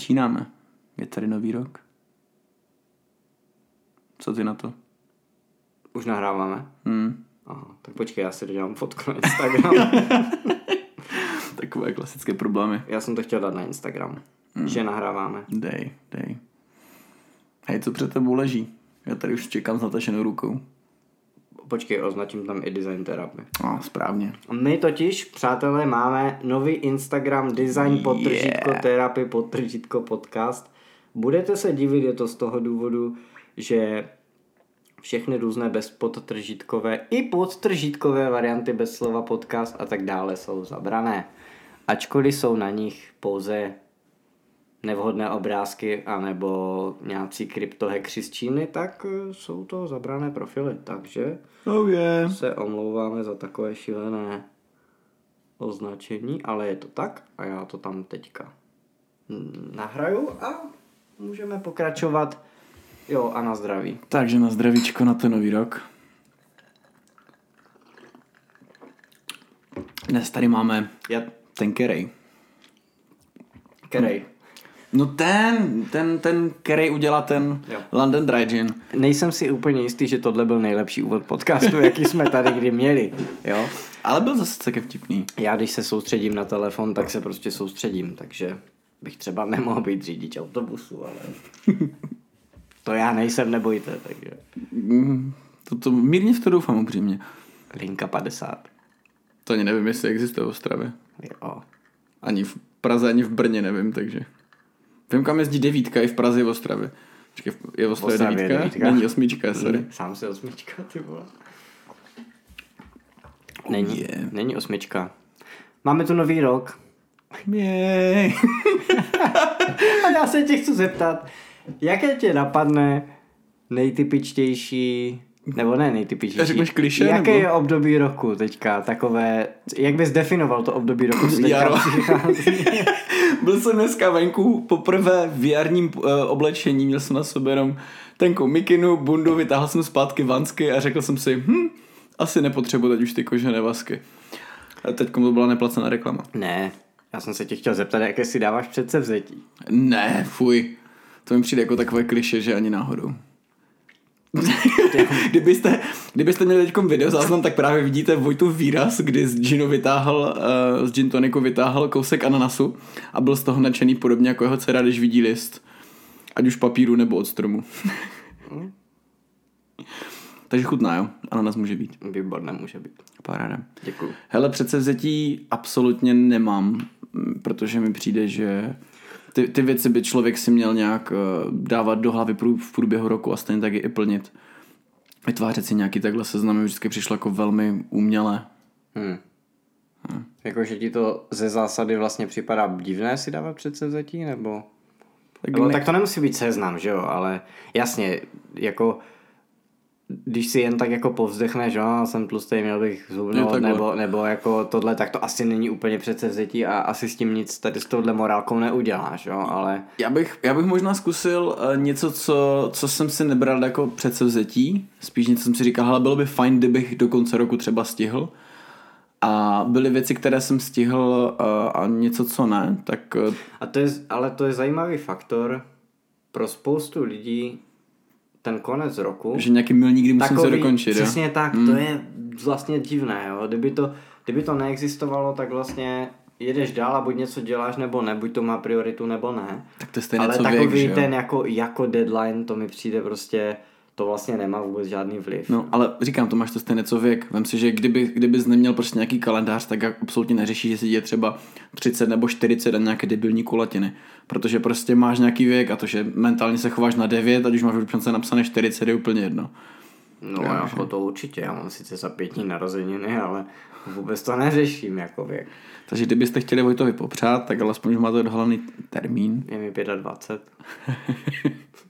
Začínáme. Je tady nový rok. Co ty na to? Už nahráváme? Hmm. Aha, tak počkej, já si dodělám fotku na Instagram. Takové klasické problémy. já jsem to chtěl dát na Instagram, hmm. že nahráváme. Dej, dej. Hej, co před tebou leží? Já tady už čekám s nataženou rukou. Počkej, označím tam i design terapie. A, správně. My totiž, přátelé, máme nový Instagram design Yeah. terapie podtržítko podcast. Budete se divit, je to z toho důvodu, že všechny různé bez podtržítkové i podtržítkové varianty bez slova podcast a tak dále jsou zabrané. Ačkoliv jsou na nich pouze nevhodné obrázky anebo nějací kryptohekři z Číny, tak eh, jsou to zabrané profily, takže Oh yeah. se omlouváme za takové šílené označení, ale je to tak a já to tam teďka nahraju a můžeme pokračovat. Jo, a na zdraví. Takže na zdravíčko na ten nový rok. Dnes tady máme Já, ten kerej. Kerej. No ten, ten, ten kerej udělá ten Jo. London Dry Gin. Nejsem si úplně jistý, že tohle byl nejlepší úvod podcastu, jaký jsme tady kdy měli. Jo? Ale byl zase také vtipný. Já když se soustředím na telefon, tak se prostě soustředím, takže bych třeba nemohl být řidič autobusu, ale to já nejsem, nebojte, takže Mm, To, to, mírně v to doufám upřímně. linka 50. To ani nevím, jestli existuje v Ostravě. Jo. Ani v Praze, ani v Brně nevím, takže. Vím, kam jezdí devítka i v Praze i v Ostravě. Počkej, je v Ostravě, Ostravě devítka? devítka. Není osmička, sorry. Sám se osmička, ty vole. Není, Yeah. není osmička. Máme tu nový rok. Jej. A já se tě chci zeptat, jaké tě napadne nejtypičtější, nebo ne nejtypičtější. Řekneš klišé, Jaké nebo? je období roku teďka, takové, jak bys definoval to období roku, Jaro. Byl jsem dneska venku poprvé v jarním uh, oblečení, měl jsem na sobě jenom tenkou mikinu, bundu, vytáhl jsem zpátky vansky a řekl jsem si, hm, asi nepotřebuji teď už ty kožené vasky. A teď to byla neplacená reklama. ne, já jsem se tě chtěl zeptat, jaké si dáváš předsevzetí. Ne, fuj. To mi přijde jako takové kliše, že ani náhodou. Kdybyste, kdybyste měli teď video záznam, tak právě vidíte Vojtu výraz, kdy z ginu vytáhl, uh, z gin toniku vytáhl kousek ananasu a byl z toho nadšený podobně jako jeho dcera, když vidí list. Ať už papíru nebo od stromu. Takže chutná, jo? Ananas může být. Výborné může být. Paráda. Děkuju. Hele, předsevzetí absolutně nemám, protože mi přijde, že ty, ty věci by člověk si měl nějak uh, dávat do hlavy prů- v průběhu roku a stejně tak i plnit. Vytvářet si nějaký takhle seznam mi vždycky přišlo jako velmi umělé. Hmm. Jakože ti to ze zásady vlastně připadá divné si dávat předsevzetí, nebo... Tak No, ne- tak to nemusí být seznam, že jo, ale jasně, jako když si jen tak jako povzdechneš, že jo, jsem tlustý, měl bych zhubnout, nebo, nebo jako tohle, tak to asi není úplně předsevzetí a asi s tím nic tady s touhle morálkou neuděláš, jo, ale Já bych, já bych možná zkusil uh, něco, co, co jsem si nebral jako předsevzetí. Spíš něco jsem si říkal, hele, bylo by fajn, kdybych do konce roku třeba stihl. A byly věci, které jsem stihl uh, a něco, co ne. Tak uh, a to je, ale to je zajímavý faktor pro spoustu lidí ten konec roku. že nějaký milník, kdy musím se dokončit. jo? Přesně tak, hmm. to je vlastně divné, jo. Kdyby to, kdyby to neexistovalo, tak vlastně jedeš dál a buď něco děláš nebo ne, buď to má prioritu nebo ne. Tak to je stejné, Ale co takový věk, jo? ten jako, jako deadline, to mi přijde prostě, to vlastně nemá vůbec žádný vliv. No, ale říkám, to máš to stejné co věk. Vem si, že kdyby, kdybys neměl prostě nějaký kalendář, tak absolutně neřeší, že si je třeba 30 nebo 40 a nějaké debilní kulatiny. Protože prostě máš nějaký věk a to, že mentálně se chováš na 9, ať už máš v občance napsané 40, je úplně jedno. No jako to určitě, já mám sice za pět dní narozeniny, ale vůbec to neřeším jako věk. Takže kdybyste chtěli Vojtovi popřát, tak alespoň už máte odhalený termín. Je mi 25.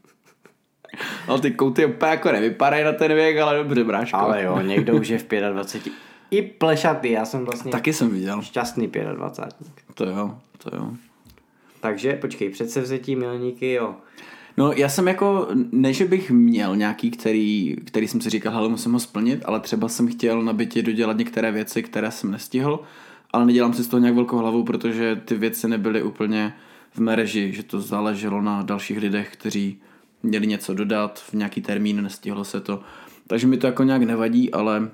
Ale ty kouty úplně jako nevypadají na ten věk, ale dobře, bráško. Ale jo, někdo už je v 25. I plešatý, já jsem vlastně Taky jsem viděl. šťastný 25. To jo, to jo. Takže počkej, předsevzetí milníky, jo. No já jsem jako, ne že bych měl nějaký, který, který jsem si říkal, hele musím ho splnit, ale třeba jsem chtěl na bytě dodělat některé věci, které jsem nestihl, ale nedělám si z toho nějak velkou hlavu, protože ty věci nebyly úplně v mé režii, že to záleželo na dalších lidech, kteří měli něco dodat v nějaký termín, nestihlo se to. Takže mi to jako nějak nevadí, ale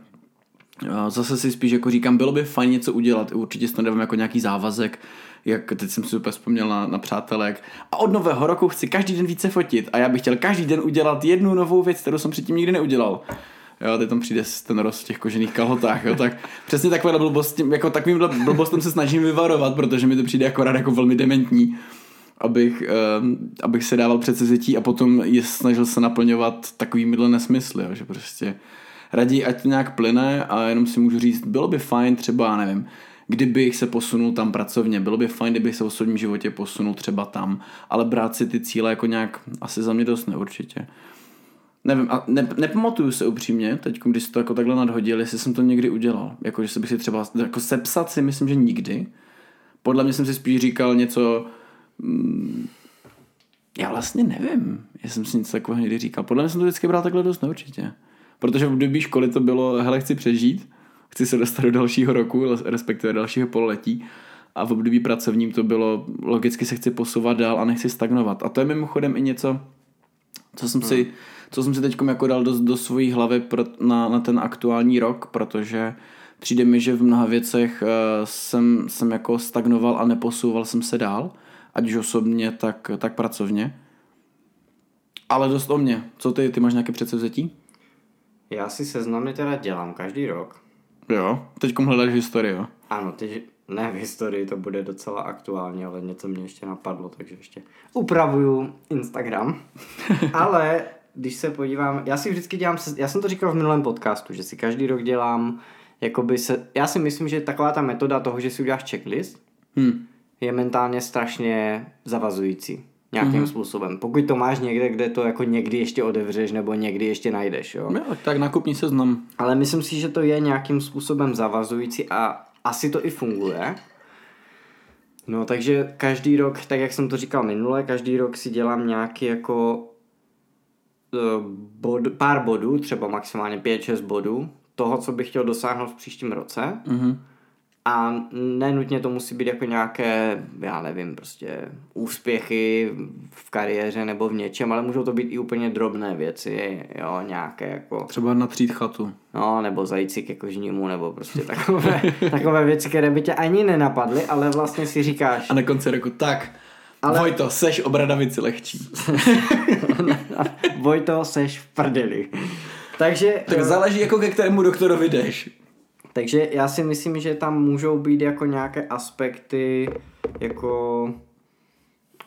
zase si spíš jako říkám, bylo by fajn něco udělat, určitě to nedávám jako nějaký závazek, jak teď jsem si úplně vzpomněl na, na přátelek. A od nového roku chci každý den více fotit a já bych chtěl každý den udělat jednu novou věc, kterou jsem předtím nikdy neudělal. Jo, teď tam přijde ten roz v těch kožených kalhotách, jo, tak přesně takovýhle blbost, jako takovým blbostem se snažím vyvarovat, protože mi to přijde akorát jako velmi dementní, abych, uh, abych se dával předsevzetí a potom je snažil se naplňovat takovýmhle nesmysly, jo, že prostě raději ať to nějak plyne a jenom si můžu říct, bylo by fajn třeba, nevím, kdybych se posunul tam pracovně, bylo by fajn, kdybych se v osobním životě posunul třeba tam, ale brát si ty cíle jako nějak asi za mě dost neurčitě. Nevím, a ne, nepamatuju se upřímně, teď když jsi to jako takhle nadhodil, jestli jsem to někdy udělal. Jako, že se bych si třeba, jako sepsat si myslím, že nikdy. Podle mě jsem si spíš říkal něco, já vlastně nevím, jestli jsem si něco takového někdy říkal. Podle mě jsem to vždycky bral takhle dost neurčitě. Protože v období školy to bylo, hele, chci přežít, chci se dostat do dalšího roku, respektive dalšího pololetí. A v období pracovním to bylo, logicky se chci posouvat dál a nechci stagnovat. A to je mimochodem i něco, co jsem hmm. si co jsem si teď jako dal do, do svojí hlavy pro, na, na ten aktuální rok, protože přijde mi, že v mnoha věcech uh, jsem, jsem jako stagnoval a neposouval jsem se dál, ať už osobně, tak, tak pracovně. Ale dost o mě. Co ty, ty máš nějaké předsevzetí? Já si seznamy teda dělám každý rok. Jo, teď hledáš historii, jo? Ano, teď ne v historii, to bude docela aktuální, ale něco mě ještě napadlo, takže ještě upravuju Instagram. ale když se podívám, já si vždycky dělám, já jsem to říkal v minulém podcastu, že si každý rok dělám, jakoby se, já si myslím, že taková ta metoda toho, že si uděláš checklist, hmm. Je mentálně strašně zavazující nějakým mm-hmm. způsobem. Pokud to máš někde, kde to jako někdy ještě odevřeš nebo někdy ještě najdeš, jo. jo tak nakupní seznam. Ale myslím si, že to je nějakým způsobem zavazující a asi to i funguje. No takže každý rok, tak jak jsem to říkal minule, každý rok si dělám nějaký jako Eh, bod, pár bodů, třeba maximálně 5-6 bodů, toho, co bych chtěl dosáhnout v příštím roce. Mm-hmm. A nenutně to musí být jako nějaké, já nevím, prostě úspěchy v kariéře nebo v něčem, ale můžou to být i úplně drobné věci, jo, nějaké jako... Třeba natřít chatu. No, nebo zajít si ke kožnímu, nebo prostě takové, takové věci, které by tě ani nenapadly, ale vlastně si říkáš... A na konci roku, tak, ale... Vojto, seš o bradavici lehčí. Vojto, seš v prdeli. Takže... Tak záleží jako ke kterému doktorovi jdeš. Takže já si myslím, že tam můžou být jako nějaké aspekty jako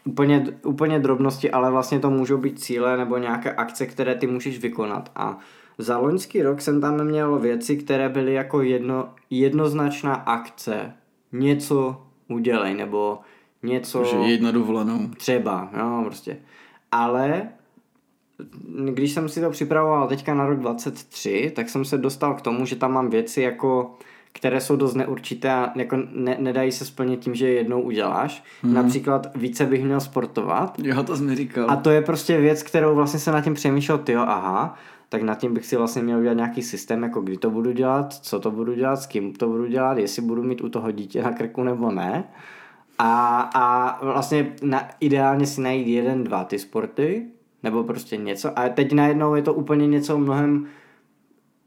úplně, úplně drobnosti, ale vlastně to můžou být cíle nebo nějaké akce, které ty můžeš vykonat. A za loňský rok jsem tam měl věci, které byly jako jedno, jednoznačná akce. Něco udělej, nebo něco... Že jít na dovolenou. Třeba, no prostě. Ale když jsem si to připravoval teďka na rok 23, tak jsem se dostal k tomu, že tam mám věci jako které jsou dost neurčité a jako ne, nedají se splnit tím, že je jednou uděláš. Hmm. Například více bych měl sportovat. Jo, to jsi mi říkal. A to je prostě věc, kterou vlastně se nad tím přemýšlel, ty aha, tak nad tím bych si vlastně měl udělat nějaký systém, jako kdy to budu dělat, co to budu dělat, s kým to budu dělat, jestli budu mít u toho dítě na krku nebo ne. A, a vlastně na, ideálně si najít jeden, dva ty sporty, nebo prostě něco. A teď najednou je to úplně něco mnohem,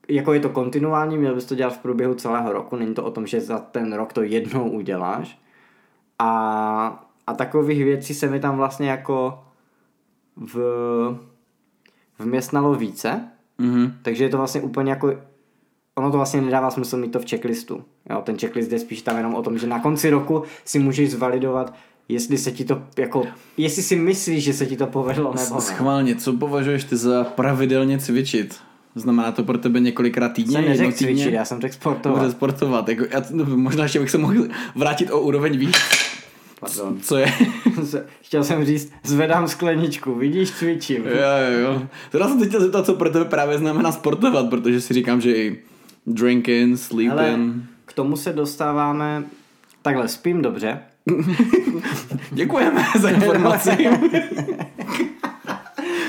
jako je to kontinuální, měl bys to dělat v průběhu celého roku, není to o tom, že za ten rok to jednou uděláš. A, a takových věcí se mi tam vlastně jako v, vměstnalo více, mm-hmm. takže je to vlastně úplně jako ono to vlastně nedává smysl mít to v checklistu. Jo, ten checklist je spíš tam jenom o tom, že na konci roku si můžeš zvalidovat, jestli se ti to, jako, jestli si myslíš, že se ti to povedlo nebo ne. Schválně, co považuješ ty za pravidelně cvičit? Znamená to pro tebe několikrát týdně? Jsem neřekl cvičit, já jsem řekl sportovat. Dobře, sportovat. Jako, já, no, možná ještě bych se mohl vrátit o úroveň výš. Pardon. Co je? Chtěl jsem říct, zvedám skleničku, vidíš, cvičím. Jo, jo, jo. Teda jsem teď chtěl zeptat, co pro tebe právě znamená sportovat, protože si říkám, že i drinking, sleeping. Ale k tomu se dostáváme, takhle, spím dobře. Děkujeme za informaci.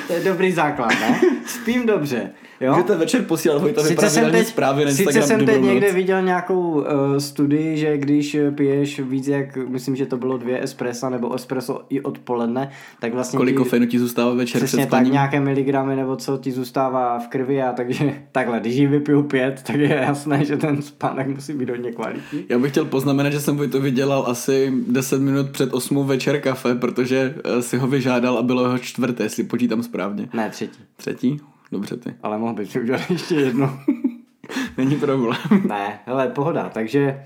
to je dobrý základ, ne? Spím dobře. Jo? Můžete večer posílat Vojtovi Sice jsem teď, zprávy na sice Instagram jsem teď někde noc. viděl nějakou uh, studii, že když eh, piješ víc jak, myslím, že to bylo dvě espressa nebo espresso i odpoledne, tak vlastně Kolik kofeinu ti zůstává večer přesně před tak nějaké miligramy nebo co ti zůstává v krvi a takže takhle, když jí vypiju pět, tak je jasné, že ten spánek musí být hodně kvalitní. Já bych chtěl poznamenat, že jsem Vojtovi dělal asi 10 minut před 8 večer kafe, protože eh, si ho vyžádal a bylo jeho čtvrté, jestli počítám správně. Ne, třetí, Třetí? Dobře ty. ale mohl bych si udělat ještě jedno. Není problém. Ne, hele, pohoda, takže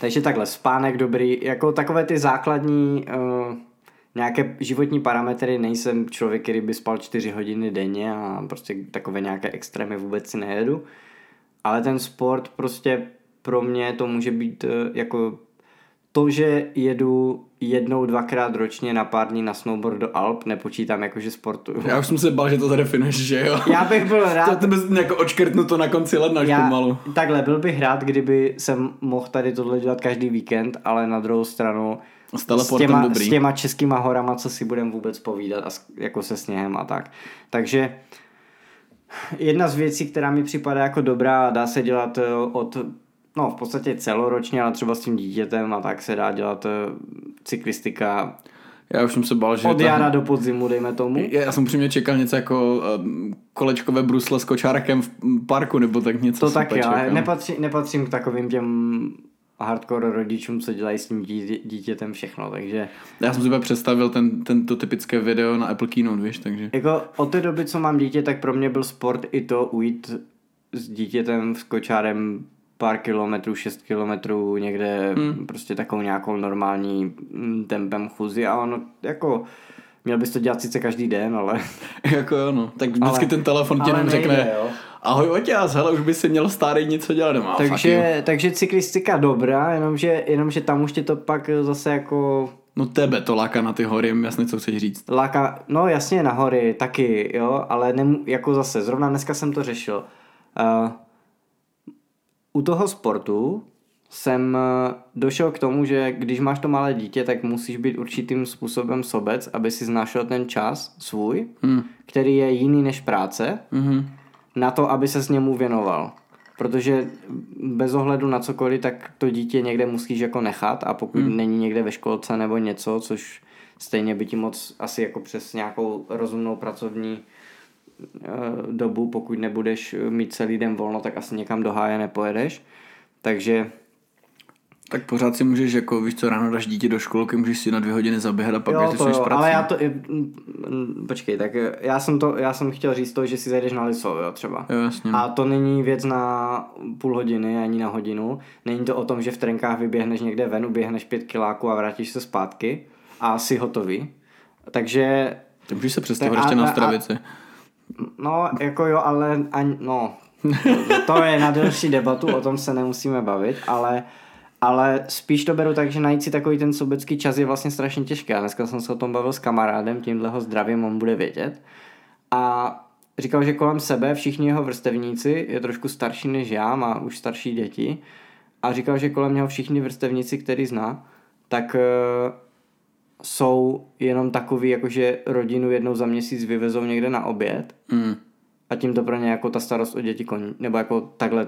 takže takhle, spánek dobrý, jako takové ty základní uh, nějaké životní parametry, nejsem člověk, který by spal 4 hodiny denně a prostě takové nějaké extrémy vůbec si nejedu, ale ten sport prostě pro mě to může být uh, jako to, že jedu jednou, dvakrát ročně na pár dní na snowboard do Alp, nepočítám jako, že sportuju. Já už jsem se bál, že to zadefinuješ, že jo? Já bych byl rád, To tebe jako očkrtnuto na konci ledna já, pomalu. takhle, byl bych rád, kdyby jsem mohl tady tohle dělat každý víkend, ale na druhou stranu S s těma, dobrý. s těma českýma horama, co si budem vůbec povídat a s, jako se sněhem a tak. Takže jedna z věcí, která mi připadá jako dobrá, dá se dělat eh, od no v podstatě celoročně, ale třeba s tím dítětem a tak se dá dělat eh, cyklistika Já už jsem se bál, že... od jara do podzimu, dejme tomu. Já jsem upřímně čekal něco jako um, kolečkové brusle s kočárkem v parku, nebo tak něco. To taky, úplně ale čekal. nepatří, nepatřím k takovým těm hardcore rodičům, co dělají s tím dítě, dítětem všechno, takže Já jsem si představil ten, tento typické video na Apple Keynote, víš, takže... jako od té doby, co mám dítě, tak pro mě byl sport i to ujít s dítětem s kočárem pár kilometrů, šest kilometrů někde hmm. prostě takovou nějakou normální mm, tempem chůzi a ono jako měl bys to dělat sice každý den, ale jako jo, no. Tak vždycky Ale- ten telefon ti jenom nejde, řekne jo. Ahoj Oťas, hele, už by si měl starý něco dělat doma. You. takže, takže cyklistika dobrá, jenomže, jenomže tam už tě to pak zase jako No tebe to láká na ty hory, jasně, co chceš říct. Láka, no jasně na hory taky, jo, ale nemu, jako zase, zrovna dneska jsem to řešil. Uh, u toho sportu jsem eh, došel k tomu, že když máš to malé dítě, tak musíš být určitým způsobem sobec, aby si znašel ten čas svůj, Hmm. který je jiný než práce, Mhm. na to, aby se s němu věnoval. Protože bez ohledu na cokoliv, tak to dítě někde musíš jako nechat a pokud hmm. není někde ve školce nebo něco, což stejně by ti moc asi jako přes nějakou rozumnou pracovní dobu, pokud nebudeš mít celý den volno, tak asi někam do háje nepojedeš. Takže Tak pořád si můžeš, jako víš co, ráno dáš dítě do školky, můžeš si na dvě hodiny zaběhat a pak jo, to jo, ale já to, počkej, tak eh, já jsem to, já jsem chtěl říct to, že si zajdeš na liso, jo, třeba. Jo, jasně. A to není věc na půl hodiny ani na hodinu. Není to o tom, že v trenkách vyběhneš někde ven, uběhneš pět kiláků a vrátíš se zpátky a jsi hotový. Takže, Ty můžeš se a- ještě na a- a-. no, jako jo, ale ani, no, to je na delší debatu, o tom se nemusíme bavit, ale, ale spíš to beru tak, že najít si takový ten sobecký čas je vlastně strašně těžké. A dneska jsem se o tom bavil s kamarádem, tímhle ho zdravím, on bude vědět. A říkal, že kolem sebe všichni jeho vrstevníci je trošku starší než já, má už starší děti. A říkal, že kolem něho všichni vrstevníci, který zná, tak eh, jsou jenom takový, jakože rodinu jednou za měsíc vyvezou někde na oběd Mm. a tím to pro ně jako ta starost o děti končí, nebo jako takhle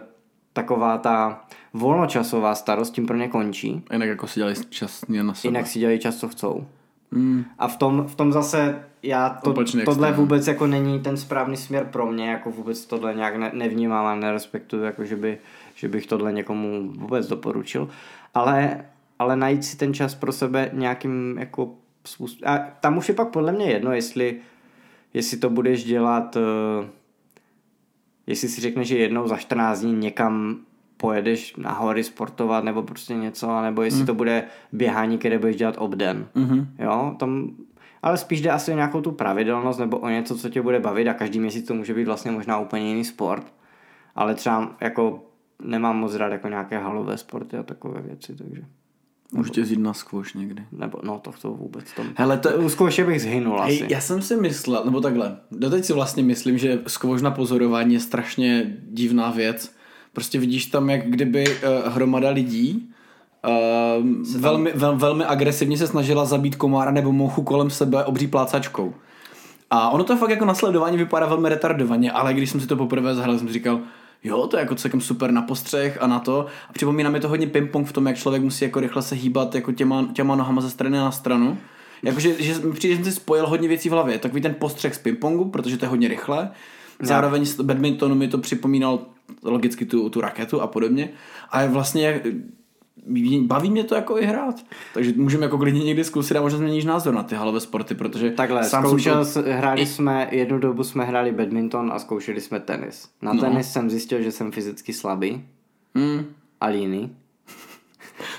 taková ta volnočasová starost tím pro ně končí. Jinak jako si dělali čas na sebe. Jinak si dělají čas, co chcou. Mm. A v tom, v tom zase já to, Opačný tohle extrém. vůbec jako není ten správný směr pro mě, jako vůbec tohle nějak ne, nevnímám a nerespektuju, jako že, by, že bych tohle někomu vůbec doporučil. Ale, ale najít si ten čas pro sebe nějakým jako způsob... A tam už je pak podle mě jedno, jestli, jestli to budeš dělat, eh, jestli si řekneš, že jednou za 14 dní někam pojedeš na hory sportovat nebo prostě něco, nebo jestli Hmm. to bude běhání, které budeš dělat obden. Mhm. Jo, tam, ale spíš jde asi o nějakou tu pravidelnost nebo o něco, co tě bude bavit a každý měsíc to může být vlastně možná úplně jiný sport. Ale třeba jako nemám moc rád jako nějaké halové sporty a takové věci, takže Můžete jít na squash někdy. nebo no to chcou vůbec tom. Hele, to, U zkouše bych zhynul asi. Hej, já jsem si myslel, nebo takhle, doteď si vlastně myslím, že skvož na pozorování je strašně divná věc. Prostě vidíš tam, jak kdyby uh, hromada lidí uh, velmi, vel, velmi agresivně se snažila zabít komára nebo mouchu kolem sebe obří plácačkou. A ono to fakt jako nasledování vypadá velmi retardovaně, ale když jsem si to poprvé zahrál, jsem si říkal, jo, to je jako celkem super na postřeh a na to. A připomíná mi to hodně ping-pong v tom, jak člověk musí jako rychle se hýbat jako těma, těma nohama ze strany na stranu. Jakože že přijde, že jsem si spojil hodně věcí v hlavě. Takový ten postřeh z ping-pongu, protože to je hodně rychle. Zároveň z badmintonu mi to připomínal logicky tu, tu raketu a podobně. A vlastně baví mě to jako i hrát. Takže můžeme jako klidně někdy zkusit a možná změníš názor na ty halové sporty, protože Takhle, sám zkoušel, to... hráli jsme, jednu dobu jsme hráli badminton a zkoušeli jsme tenis. Na No. tenis jsem zjistil, že jsem fyzicky slabý Hmm, a líný.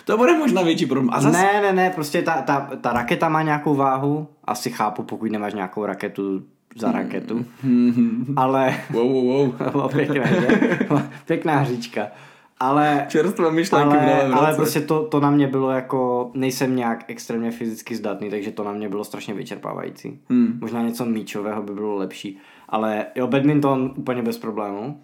to bude možná větší problém. A zase, Ne, ne, ne, prostě ta, ta, ta raketa má nějakou váhu, asi chápu, pokud nemáš nějakou raketu za raketu, ale wow, wow, wow. Že? Pěkná hříčka. Ale, Čerstvé myšlenky v ale, novém ale roce. prostě to, to na mě bylo jako, nejsem nějak extrémně fyzicky zdatný, takže to na mě bylo strašně vyčerpávající. Hmm. Možná něco míčového by bylo lepší. Ale jo, badminton úplně bez problémů.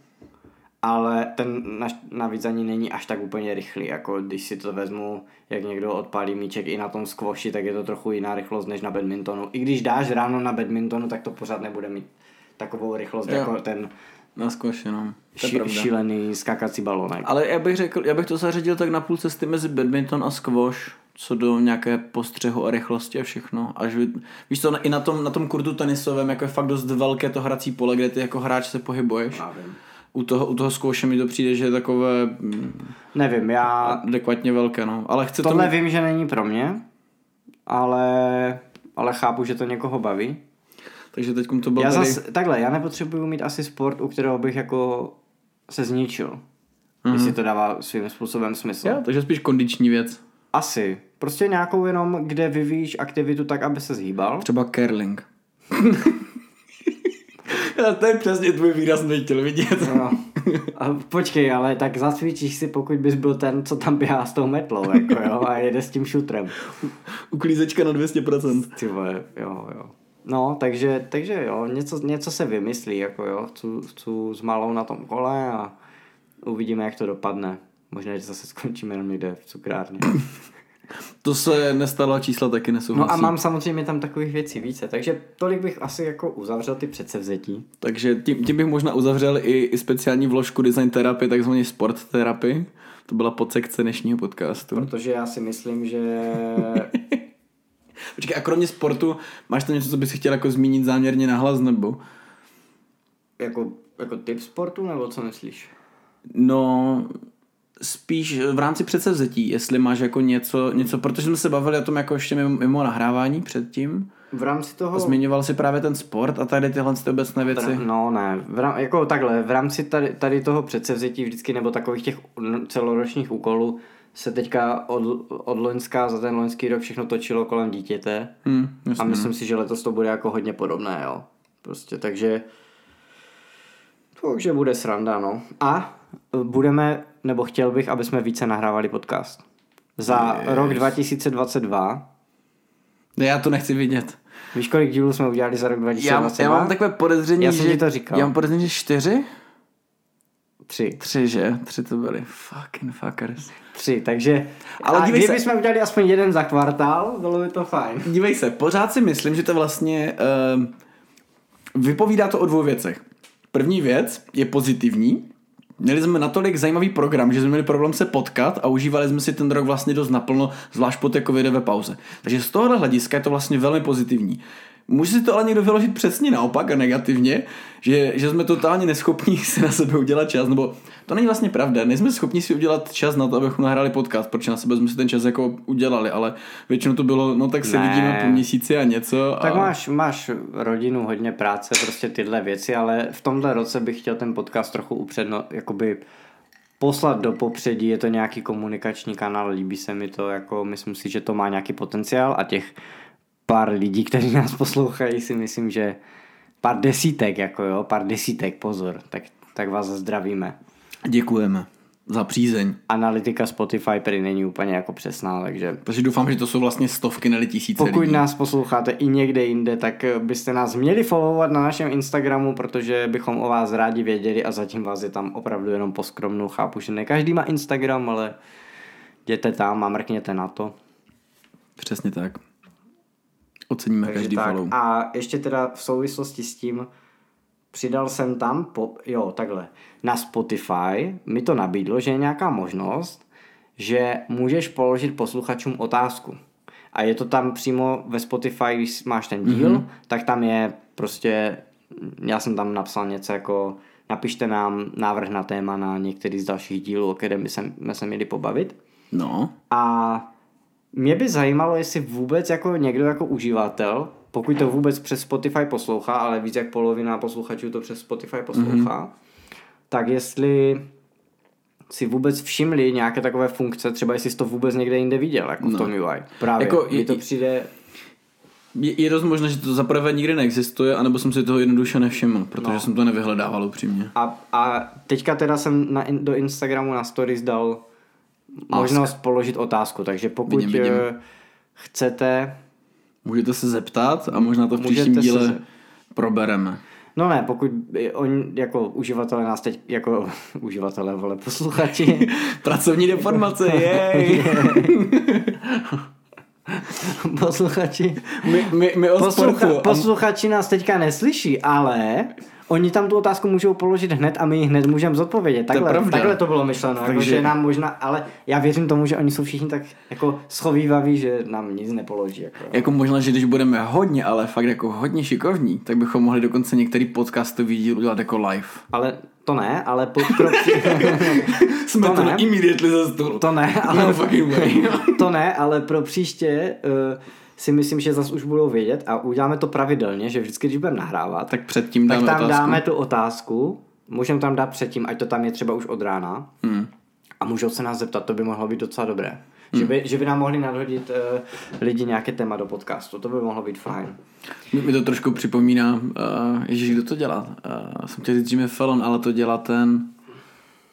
Ale ten naš, navíc ani není až tak úplně rychlý, jako když si to vezmu, jak někdo odpálí míček i na tom squashi, tak je to trochu jiná rychlost než na badmintonu. I když dáš ráno na badmintonu, tak to pořád nebude mít takovou rychlost Jo. jako ten Na squash, no. Ši, šílený skakací balonek. Ale já bych řekl, já bych to zařadil tak na půl cesty mezi badminton a squash, co do nějaké postřehu a rychlosti a všechno. Až vy, víš to, i na tom, na tom kurtu tenisovém, jako je fakt dost velké to hrací pole, kde ty jako hráč se pohybuješ. Já vím. U toho, u toho squashe mi to přijde, že je takové mm, Nevím, já adekvatně velké, no. Ale chce tohle to... vím, že není pro mě, ale, ale chápu, že to někoho baví. Takže teď to bylo Já tady... zas, takhle, já nepotřebuju mít asi sport, u kterého bych jako se zničil. Mm-hmm. Jestli to dává svým způsobem smysl. Jo, takže spíš kondiční věc. Asi. Prostě nějakou jenom, kde vyvíjíš aktivitu tak, aby se zhýbal. Třeba curling. Já to je přesně tvůj výraz, jsem chtěl vidět. No. A počkej, ale tak zacvičíš si, pokud bys byl ten, co tam běhá s tou metlou, jako jo, a jede s tím šutrem. Uklízečka na 200%. Ty vole, jo, jo. No, takže, takže jo, něco, něco se vymyslí, jako jo, chci, chci s malou na tom kole a uvidíme, jak to dopadne. Možná, že zase skončíme jenom někde v cukrárně. To se nestalo a čísla taky nesouhlasí. No a mám samozřejmě tam takových věcí více, takže tolik bych asi jako uzavřel ty předsevzetí. Takže tím, tím bych možná uzavřel i, i speciální vložku design terapie, takzvaný sport terapii. To byla podsekce dnešního podcastu. Protože já si myslím, že Počkej, a kromě sportu, máš tam něco, co bys chtěl jako zmínit záměrně nahlas, nebo? jako, jako typ sportu, nebo co myslíš? No, spíš v rámci předsevzetí, jestli máš jako něco, něco, protože jsme se bavili o tom jako ještě mimo, mimo nahrávání předtím. V rámci toho... A zmiňoval si právě ten sport a tady tyhle ty obecné věci. No ne, v rám, jako takhle, v rámci tady, tady toho předsevzetí vždycky, nebo takových těch celoročních úkolů, se teďka od, od Loňska za ten loňský rok všechno točilo kolem dítěte. Hmm, A myslím si, že letos to bude jako hodně podobné, jo. Prostě, takže takže bude sranda, no. A budeme, nebo chtěl bych, aby jsme více nahrávali podcast. Za Yes. rok 2022. Ne, já to nechci vidět. Víš, kolik dílů jsme udělali za rok Já, 2022? já mám takové podezření, Já jsem že... ti to říkal. Já mám podezření, že čtyři? Tři. Tři, že? Tři to byly. Fucking fuckers. Tři, takže... Ale a dívej se- kdybychom udělali aspoň jeden za kvartál, bylo by to fajn. Dívej se, pořád si myslím, že to vlastně uh, vypovídá to o dvou věcech. První věc je pozitivní. Měli jsme natolik zajímavý program, že jsme měli problém se potkat a užívali jsme si ten rok vlastně dost naplno, zvlášť po té covidové pauze. Takže z tohohle hlediska je to vlastně velmi pozitivní. Může si to ale někdo vyložit přesně naopak a negativně, že, že jsme totálně neschopní si na sebe udělat čas, nebo to není vlastně pravda, nejsme schopni si udělat čas na to, abychom nahrali podcast, protože na sebe jsme si ten čas jako udělali, ale většinou to bylo, no tak se Ne. vidíme po měsíci a něco. Tak a... máš, máš rodinu, hodně práce, prostě tyhle věci, ale v tomhle roce bych chtěl ten podcast trochu upředno, jakoby poslat do popředí, je to nějaký komunikační kanál, líbí se mi to, jako myslím si, že to má nějaký potenciál a těch pár lidí, kteří nás poslouchají, si myslím, že pár desítek, jako jo, pár desítek, pozor, tak, tak vás zdravíme. Děkujeme za přízeň. Analytika Spotify prý není úplně jako přesná, takže Takže doufám, že to jsou vlastně stovky, ne tisíce Pokud lidí. nás posloucháte i někde jinde, tak byste nás měli followovat na našem Instagramu, protože bychom o vás rádi věděli a zatím vás je tam opravdu jenom poskromnou. Chápu, že ne každý má Instagram, ale jděte tam a mrkněte na to. Přesně tak. Oceníme Takže každý tak. follow. A ještě teda v souvislosti s tím přidal jsem tam, po, jo, takhle, na Spotify mi to nabídlo, že je nějaká možnost, že můžeš položit posluchačům otázku. A je to tam přímo ve Spotify, když máš ten díl, mm-hmm. tak tam je prostě, já jsem tam napsal něco jako, napište nám návrh na téma na některý z dalších dílů, o kterém bychom se měli pobavit. No, A mě by zajímalo, jestli vůbec jako někdo jako uživatel, pokud to vůbec přes Spotify poslouchá, ale víc jak polovina posluchačů to přes Spotify poslouchá, mm-hmm. tak jestli si vůbec všimli nějaké takové funkce, třeba jestli jsi to vůbec někde jinde viděl, jako no. v tom UI. Právě, Jako je- to přijde... je, je dost možné, že to zaprvé nikdy neexistuje, anebo jsem si toho jednoduše nevšiml, protože No. jsem to nevyhledával upřímně. A, a teďka teda jsem na, do Instagramu na stories dal možnost položit otázku, takže pokud Vidím, vidím. eh, chcete Můžete se zeptat a možná to v příštím se díle ze- probereme. No ne, pokud oni jako uživatelé nás teď, jako uživatelé, vole, posluchači, Pracovní deformace, jej! posluchači, My, my, my poslucha, sportu. posluchači nás teďka neslyší, ale oni tam tu otázku můžou položit hned a my ji hned můžeme zodpovědět. Takhle, pravda. takhle to bylo myšleno, Takže... Takže- jako, že nám možná, ale já věřím tomu, že oni jsou všichni tak jako schovývaví, že nám nic nepoloží. Jako. Jako možná, že když budeme hodně, ale fakt jako hodně šikovní, tak bychom mohli dokonce některý podcastový díl udělat jako live. Ale to ne, ale po, pro, Jsme To to, ne. immediately ze stolu. To ne, No ale, fucking way. to ne, ale pro příště uh, si myslím, že zase už budou vědět a uděláme to pravidelně, že vždycky, když budeme nahrávat, tak předtím tak dáme tam otázku. dáme tu otázku, můžeme tam dát předtím, ať to tam je třeba už od rána Hmm. a můžou se nás zeptat, to by mohlo být docela dobré. Že, by, že by nám mohli nadhodit uh, lidi nějaké téma do podcastu, to by mohlo být fajn. Mi, mi to trošku připomíná, uh, Ježíš, kdo to dělá? Uh, jsem chtěl říct Jimmy Fallon, ale to dělá ten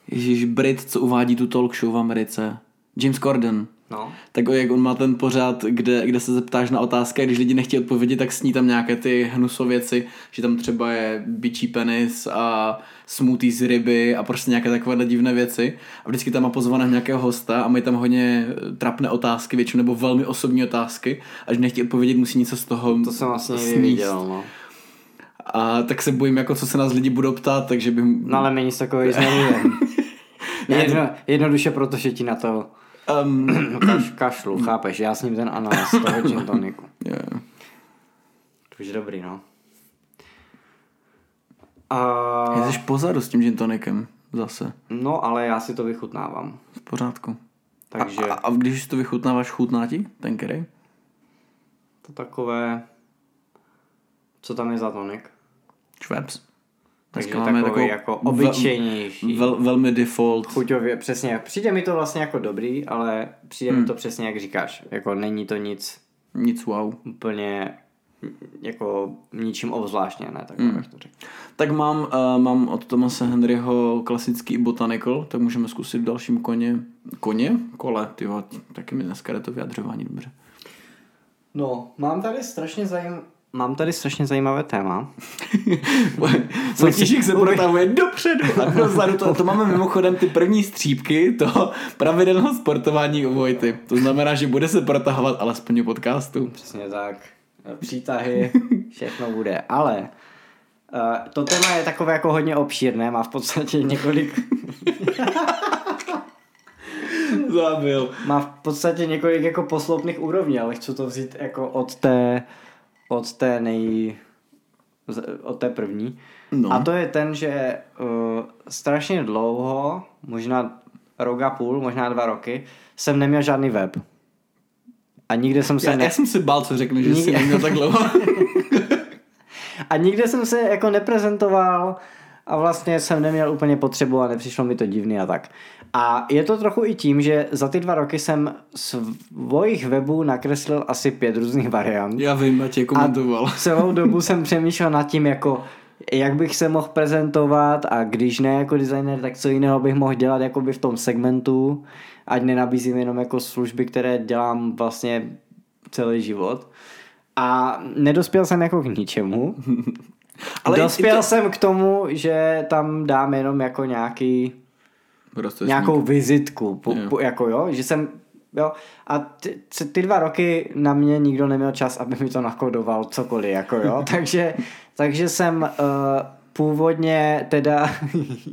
Ježíš Brit, co uvádí tu talk show v Americe. James Corden. No. Tak jak on má ten pořád, kde, kde se zeptáš na otázky a když lidi nechtějí odpovědět, tak sní tam nějaké ty hnusověci, že tam třeba je bičí penis a smoothie z ryby a prostě nějaké takovéhle divné věci. A vždycky tam má pozvaného nějakého hosta a mají tam hodně trapné otázky, většinou nebo velmi osobní otázky a když nechtějí odpovědět, musí něco z toho To jsem vlastně neviděl, no. A tak se bojím, jako co se nás lidi budou ptát, takže bych... No ale my nic takového. Jedno, jednoduše proto, že ti na to Um, kaš, kašlu, chápeš? Já s ním ten ananas z toho gin toniku. yeah. To už je dobrý, no. A, Jsi pozadu s tím gin tonikem zase. no, ale já si to vychutnávám. V pořádku. Takže A, a, a když si to vychutnáváš, chutná ti ten kerej? to takové... Co tam je za tonik? Schweppes. Takže Dneska takový takovou jako vel- obyčejnější. Vel, velmi default. Chuťově, přesně. Přijde mi to vlastně jako dobrý, ale přijde Hmm. mi to přesně jak říkáš. Jako není to nic Nic wow. úplně jako ničím obzvláštně, ne? Tak Hmm. bych to řekl. Tak mám, uh, mám od Thomase Henryho klasický botanical, tak můžeme zkusit v dalším koně. Koně? Kole, ty taky mi dneska jde to vyjadřování dobře. No, mám tady strašně zajím... Mám tady strašně zajímavé téma. František se protahuje dopředu a dozadu. To, to máme mimochodem ty první střípky toho pravidelného sportování u Vojty. To znamená, že bude se protahovat alespoň u podcastu. Přesně tak. Přítahy, všechno bude. Ale uh, to téma je takové jako hodně obšírné, má v podstatě několik, Zabil. má v podstatě několik jako posloupných úrovní, ale chci to vzít jako od té, od té nej, od té první. No. A to je ten, že uh, strašně dlouho, možná rok a půl, možná dva roky, jsem neměl žádný web. A nikde jsem se Já, ne... já jsem si bál, co řekne, že jsi Nikdy- neměl tak dlouho. A nikde jsem se jako neprezentoval a vlastně jsem neměl úplně potřebu a nepřišlo mi to divný a tak. A je to trochu i tím, že za ty dva roky jsem svojich webů nakreslil asi pět různých variant. Já vím, Matěj komentoval. Celou dobu jsem přemýšlel nad tím, jako jak bych se mohl prezentovat a když ne jako designer, tak co jiného bych mohl dělat jakoby v tom segmentu, ať nenabízím jenom jako služby, které dělám vlastně celý život. A nedospěl jsem jako k ničemu. Ale Dospěl to- jsem k tomu, že tam dám jenom jako nějaký, Prostě nějakou vizitku. Po, Jo. po, jako jo, že jsem jo. A ty, ty dva roky na mě nikdo neměl čas, aby mi to nakodoval cokoliv, jako jo. takže, takže jsem uh, původně teda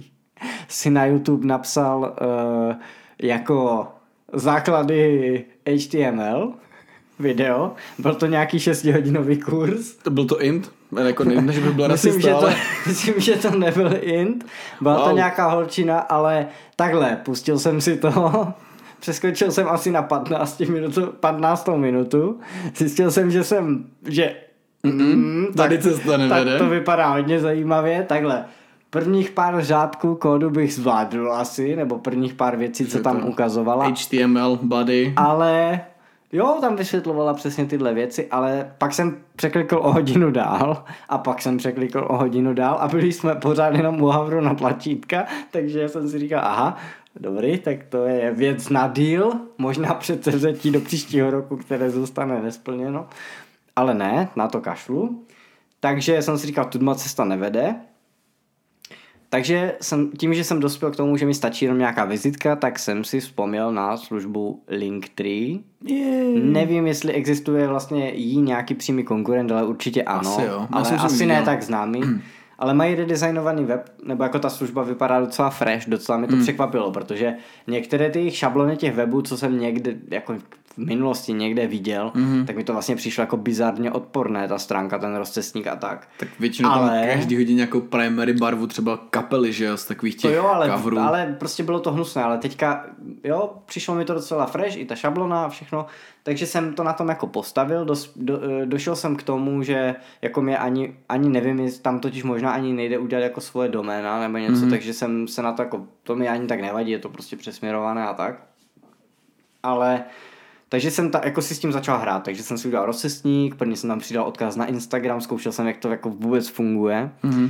si na YouTube napsal uh, jako základy HTML video. Byl to nějaký 6-hodinový kurz. To byl to int? Jako ne, že by byl myslím, že to, myslím, že to nebyl int. Byla wow. to nějaká holčina, ale takhle, pustil jsem si to. Přeskočil jsem asi na 15 minutu, 15 minutu. Zjistil jsem, že jsem, že mm, tady cesta nevede. Tak to vypadá hodně zajímavě. Takhle, prvních pár řádků kódu bych zvládl asi, nebo prvních pár věcí, co tam ukazovala. HTML, body. Ale Jo, tam vysvětlovala přesně tyhle věci, ale pak jsem překlikl o hodinu dál a pak jsem překlikl o hodinu dál a byli jsme pořád jenom u Havru na tlačítka, takže jsem si říkal, aha, dobrý, tak to je věc na díl, možná před do příštího roku, které zůstane nesplněno, ale ne, na to kašlu. Takže jsem si říkal, tudma cesta nevede, takže jsem, tím, že jsem dospěl k tomu, že mi stačí jenom nějaká vizitka, tak jsem si vzpomněl na službu Linktree. Yeah. Nevím, jestli existuje vlastně jí nějaký přímý konkurent, ale určitě ano. Asi jo. Ale jsem asi ne tak známý. ale mají redesignovaný web, nebo jako ta služba vypadá docela fresh, docela mi to mm. překvapilo, protože některé ty šablony těch webů, co jsem někde jako v minulosti někde viděl, mm-hmm. tak mi to vlastně přišlo jako bizarně odporné, ta stránka, ten rozcestník a tak. Tak většinou ale... tam každý hodí nějakou primary barvu, třeba kapely, že jo, z takových těch to jo, ale, coverů. ale prostě bylo to hnusné, ale teďka, jo, přišlo mi to docela fresh, i ta šablona a všechno, takže jsem to na tom jako postavil, dos, do, eh, došel jsem k tomu, že jako mě ani, ani nevím, tam totiž možná ani nejde udělat jako svoje doména nebo něco, mm-hmm. takže jsem se na to jako, to mi ani tak nevadí, je to prostě přesměrované a tak. Ale takže jsem ta, jako si s tím začal hrát, takže jsem si udělal rozcestník, prvně jsem tam přidal odkaz na Instagram, zkoušel jsem, jak to jako vůbec funguje. Mm-hmm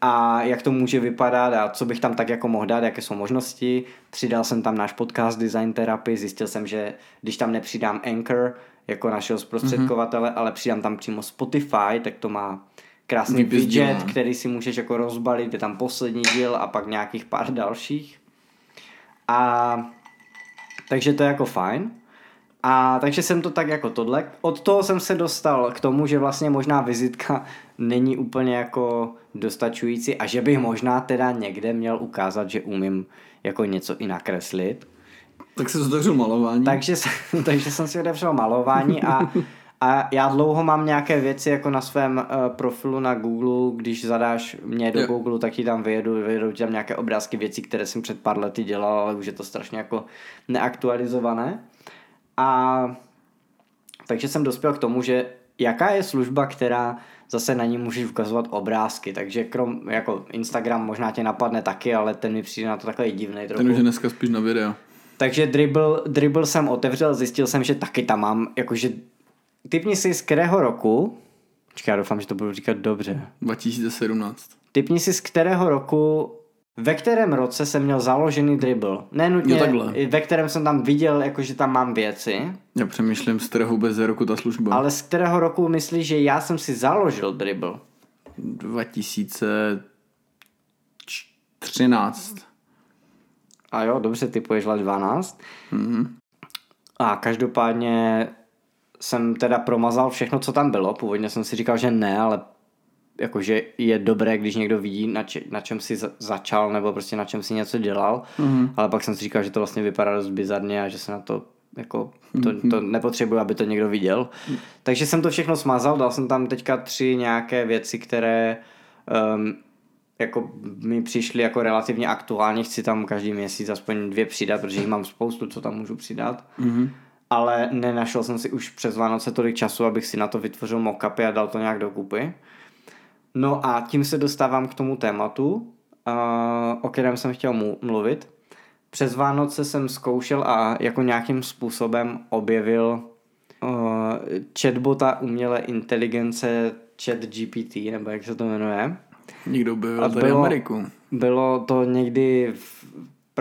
a jak to může vypadat a co bych tam tak jako mohl dát, jaké jsou možnosti. Přidal jsem tam náš podcast Design Therapy, zjistil jsem, že když tam nepřidám Anchor jako našeho zprostředkovatele, mm-hmm. ale přidám tam přímo Spotify, tak to má krásný Výpis widget, který si můžeš jako rozbalit, je tam poslední díl a pak nějakých pár dalších. A takže to je jako fajn. A takže jsem to tak jako tohle. Od toho jsem se dostal k tomu, že vlastně možná vizitka není úplně jako dostačující a že bych možná teda někde měl ukázat, že umím jako něco i nakreslit. Tak se otevřel malování. Takže, takže jsem si otevřel malování a, a já dlouho mám nějaké věci jako na svém uh, profilu na Google, když zadáš mě do jo. Google, tak ti tam vyjedu, vyjedu ti tam nějaké obrázky věcí, které jsem před pár lety dělal, ale už je to strašně jako neaktualizované. A takže jsem dospěl k tomu, že jaká je služba, která zase na ní můžeš ukazovat obrázky, takže krom, jako Instagram možná tě napadne taky, ale ten mi přijde na to takový divný trochu. Ten už je dneska spíš na video. Takže dribble, dribble jsem otevřel, zjistil jsem, že taky tam mám, jakože typni si z kterého roku, Počkej, já doufám, že to budu říkat dobře. 2017. Typni si z kterého roku ve kterém roce jsem měl založený dribble. Nenutně, ve kterém jsem tam viděl, jako, že tam mám věci. Já přemýšlím, z kterého vůbec roku ta služba. Ale z kterého roku myslíš, že já jsem si založil dribble? 2013. A jo, dobře, typuješ let 12. Mm-hmm. A každopádně jsem teda promazal všechno, co tam bylo. Původně jsem si říkal, že ne, ale jakože je dobré, když někdo vidí, na, če, na čem si začal, nebo prostě na čem si něco dělal, mm-hmm. ale pak jsem si říkal, že to vlastně vypadá dost bizarně a že se na to jako to, mm-hmm. to nepotřebuje, aby to někdo viděl. Mm. Takže jsem to všechno smazal, dal jsem tam teďka tři nějaké věci, které um, jako mi přišly jako relativně aktuálně, chci tam každý měsíc aspoň dvě přidat, protože jich mám spoustu, co tam můžu přidat. Mm-hmm. Ale nenašel jsem si už přes Vánoce tolik času, abych si na to vytvořil mockupy a dal to nějak dokupy. No a tím se dostávám k tomu tématu, uh, o kterém jsem chtěl mluvit. Přes Vánoce jsem zkoušel a jako nějakým způsobem objevil uh, chatbota umělé inteligence chat GPT, nebo jak se to jmenuje. Někdo byl tady bylo, Ameriku. Bylo to někdy v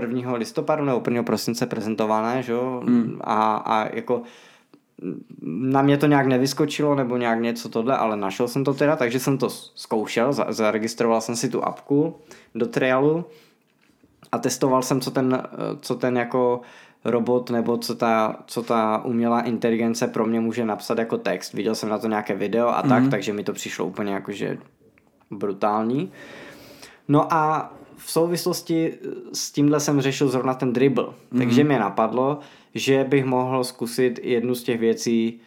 1. listopadu nebo 1. prosince prezentované, že? Hmm. A, a jako na mě to nějak nevyskočilo nebo nějak něco tohle, ale našel jsem to teda, takže jsem to zkoušel, zaregistroval jsem si tu apku do trialu a testoval jsem, co ten, co ten jako robot nebo co ta, co ta umělá inteligence pro mě může napsat jako text. Viděl jsem na to nějaké video a tak, mm-hmm. takže mi to přišlo úplně jakože brutální. No a v souvislosti s tímhle jsem řešil zrovna ten dribble. Mm-hmm. Takže mě napadlo, že bych mohl zkusit jednu z těch věcí,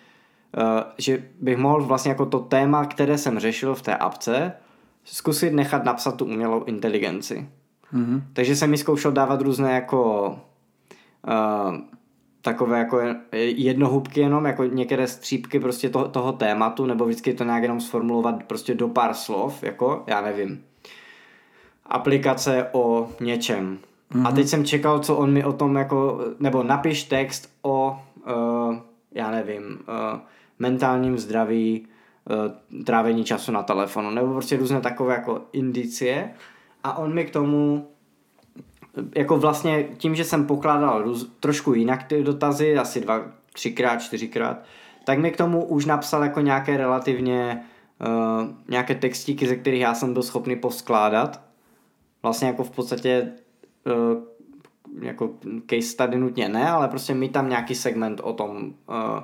uh, že bych mohl vlastně jako to téma, které jsem řešil v té apce, zkusit nechat napsat tu umělou inteligenci. Mm-hmm. Takže jsem mi zkoušel dávat různé jako uh, takové jako jednohubky jenom, jako některé střípky prostě toho, toho tématu, nebo vždycky to nějak jenom sformulovat prostě do pár slov, jako, já nevím, aplikace o něčem. Mm-hmm. A teď jsem čekal, co on mi o tom jako, nebo napiš text o, uh, já nevím, uh, mentálním zdraví, uh, trávení času na telefonu, nebo prostě různé takové jako indicie. A on mi k tomu jako vlastně tím, že jsem pokládal růz, trošku jinak ty dotazy, asi dva, třikrát, čtyřikrát, tak mi k tomu už napsal jako nějaké relativně uh, nějaké textíky, ze kterých já jsem byl schopný poskládat. Vlastně jako v podstatě jako case study nutně ne, ale prostě mít tam nějaký segment o tom, uh,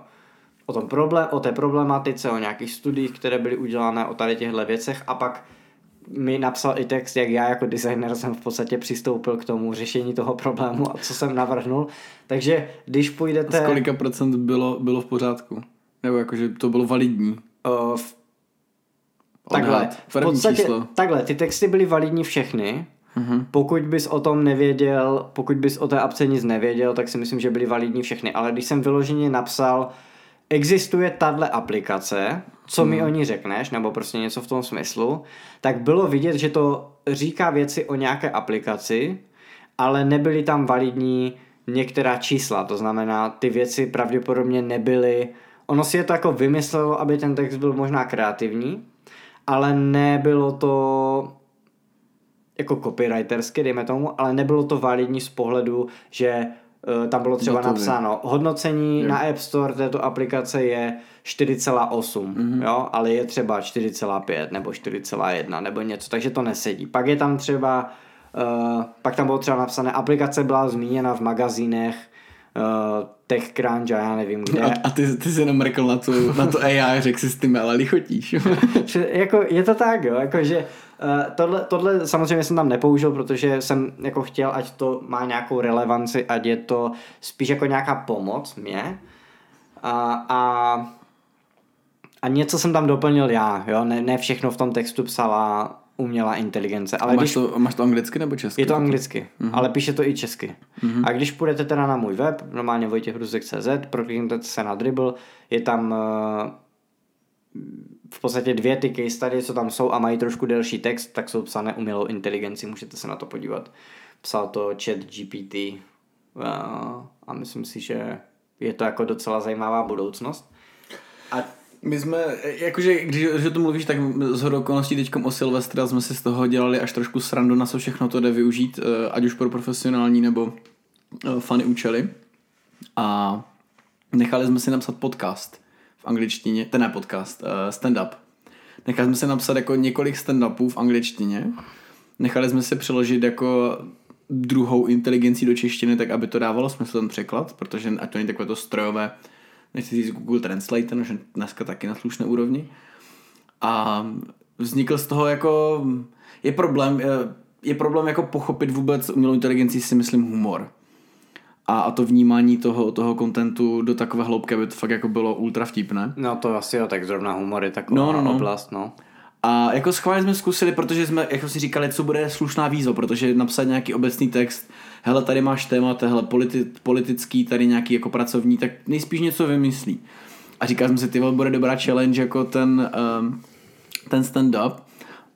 o, tom problém, o té problematice, o nějakých studiích, které byly udělané o tady těchto věcech a pak mi napsal i text, jak já jako designer jsem v podstatě přistoupil k tomu řešení toho problému a co jsem navrhnul. Takže když půjdete... A z kolika procent bylo, bylo v pořádku? Nebo jakože to bylo validní? Uh, v... Takhle, v podstatě, číslo. takhle, ty texty byly validní všechny, Uh-huh. Pokud bys o tom nevěděl, pokud bys o té apce nic nevěděl, tak si myslím, že byly validní všechny. Ale když jsem vyloženě napsal, existuje tahle aplikace, co hmm. mi o ní řekneš, nebo prostě něco v tom smyslu, tak bylo vidět, že to říká věci o nějaké aplikaci, ale nebyly tam validní některá čísla, to znamená, ty věci pravděpodobně nebyly, ono si je to jako vymyslelo, aby ten text byl možná kreativní, ale nebylo to jako copywritersky, dejme tomu, ale nebylo to validní z pohledu, že uh, tam bylo třeba napsáno hodnocení je. na App Store této aplikace je 4,8, mm-hmm. jo, ale je třeba 4,5 nebo 4,1 nebo něco, takže to nesedí. Pak je tam třeba, uh, pak tam bylo třeba napsané, aplikace byla zmíněna v magazínech, uh, TechCrunch a já nevím kde. A, a ty, ty jsi jenom mrkl na, tu, na to AI, řekl si s tím, ale lichotíš. jako, je to tak, jo, jakože tohle, tohle samozřejmě jsem tam nepoužil, protože jsem jako chtěl, ať to má nějakou relevanci, ať je to spíš jako nějaká pomoc mě. A, a a něco jsem tam doplnil já, jo, ne, ne všechno v tom textu psala umělá inteligence. Ale máš, když, to, máš to anglicky nebo česky? Je to anglicky, mm-hmm. ale píše to i česky. Mm-hmm. A když půjdete teda na můj web, normálně vojtěchruzek.cz, prokliknete se na Dribble, je tam uh, v podstatě dvě ty case study, co tam jsou a mají trošku delší text, tak jsou psané umělou inteligenci, můžete se na to podívat. Psal to chat GPT uh, a myslím si, že je to jako docela zajímavá budoucnost. A my jsme, jakože, když, když o tom mluvíš, tak z hodou okolností teďkom o Silvestra jsme si z toho dělali až trošku srandu, na co všechno to jde využít, eh, ať už pro profesionální nebo eh, fany účely. A nechali jsme si napsat podcast angličtině, ten ne podcast, eh, stand-up. Nechali jsme si napsat jako několik stand-upů v angličtině. Nechali jsme si přeložit jako druhou inteligencí do češtiny, tak aby to dávalo smysl ten překlad, protože ať to není takové to strojové, nechci říct Google Translate, no, že dneska taky na slušné úrovni. A vznikl z toho jako, je problém, je problém jako pochopit vůbec umělou inteligenci si myslím humor. A, a to vnímání toho, toho kontentu do takové hloubky, aby to fakt jako bylo ultra vtipné. No to asi jo, tak zrovna humor je taková no, no, no. oblast, no. A jako schválně jsme zkusili, protože jsme jako si říkali, co bude slušná výzva, protože napsat nějaký obecný text, hele, tady máš téma, hele, politi- politický, tady nějaký jako pracovní, tak nejspíš něco vymyslí. A říkal jsem si, ty bude dobrá challenge jako ten, um, ten stand-up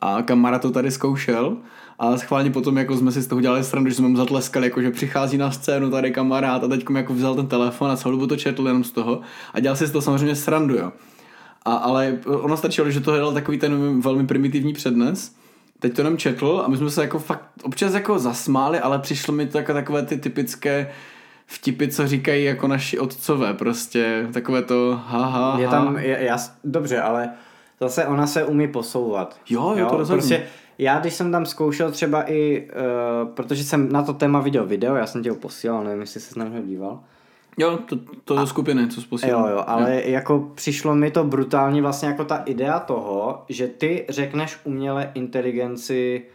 a kamarád to tady zkoušel a schválně potom jako jsme si z toho dělali srandu, že jsme mu zatleskali, jako že přichází na scénu tady kamarád a teď jako vzal ten telefon a celou dobu to četl jenom z toho a dělal si z toho samozřejmě srandu, jo. A, ale ono stačilo, že to dal takový ten velmi primitivní přednes. Teď to jenom četl a my jsme se jako fakt občas jako zasmáli, ale přišlo mi to jako takové ty typické vtipy, co říkají jako naši otcové, prostě takové to ha, ha, ha. Je tam, je, jas, dobře, ale zase ona se umí posouvat. Jo, jo, to rozhodně. Prostě Já když jsem tam zkoušel třeba i, uh, protože jsem na to téma viděl video, já jsem tě ho posílal, nevím, jestli jsi se na něho díval. Jo, to, to do skupiny, co posílal. Jo, jo, ale jo. jako přišlo mi to brutálně vlastně jako ta idea toho, že ty řekneš umělé inteligenci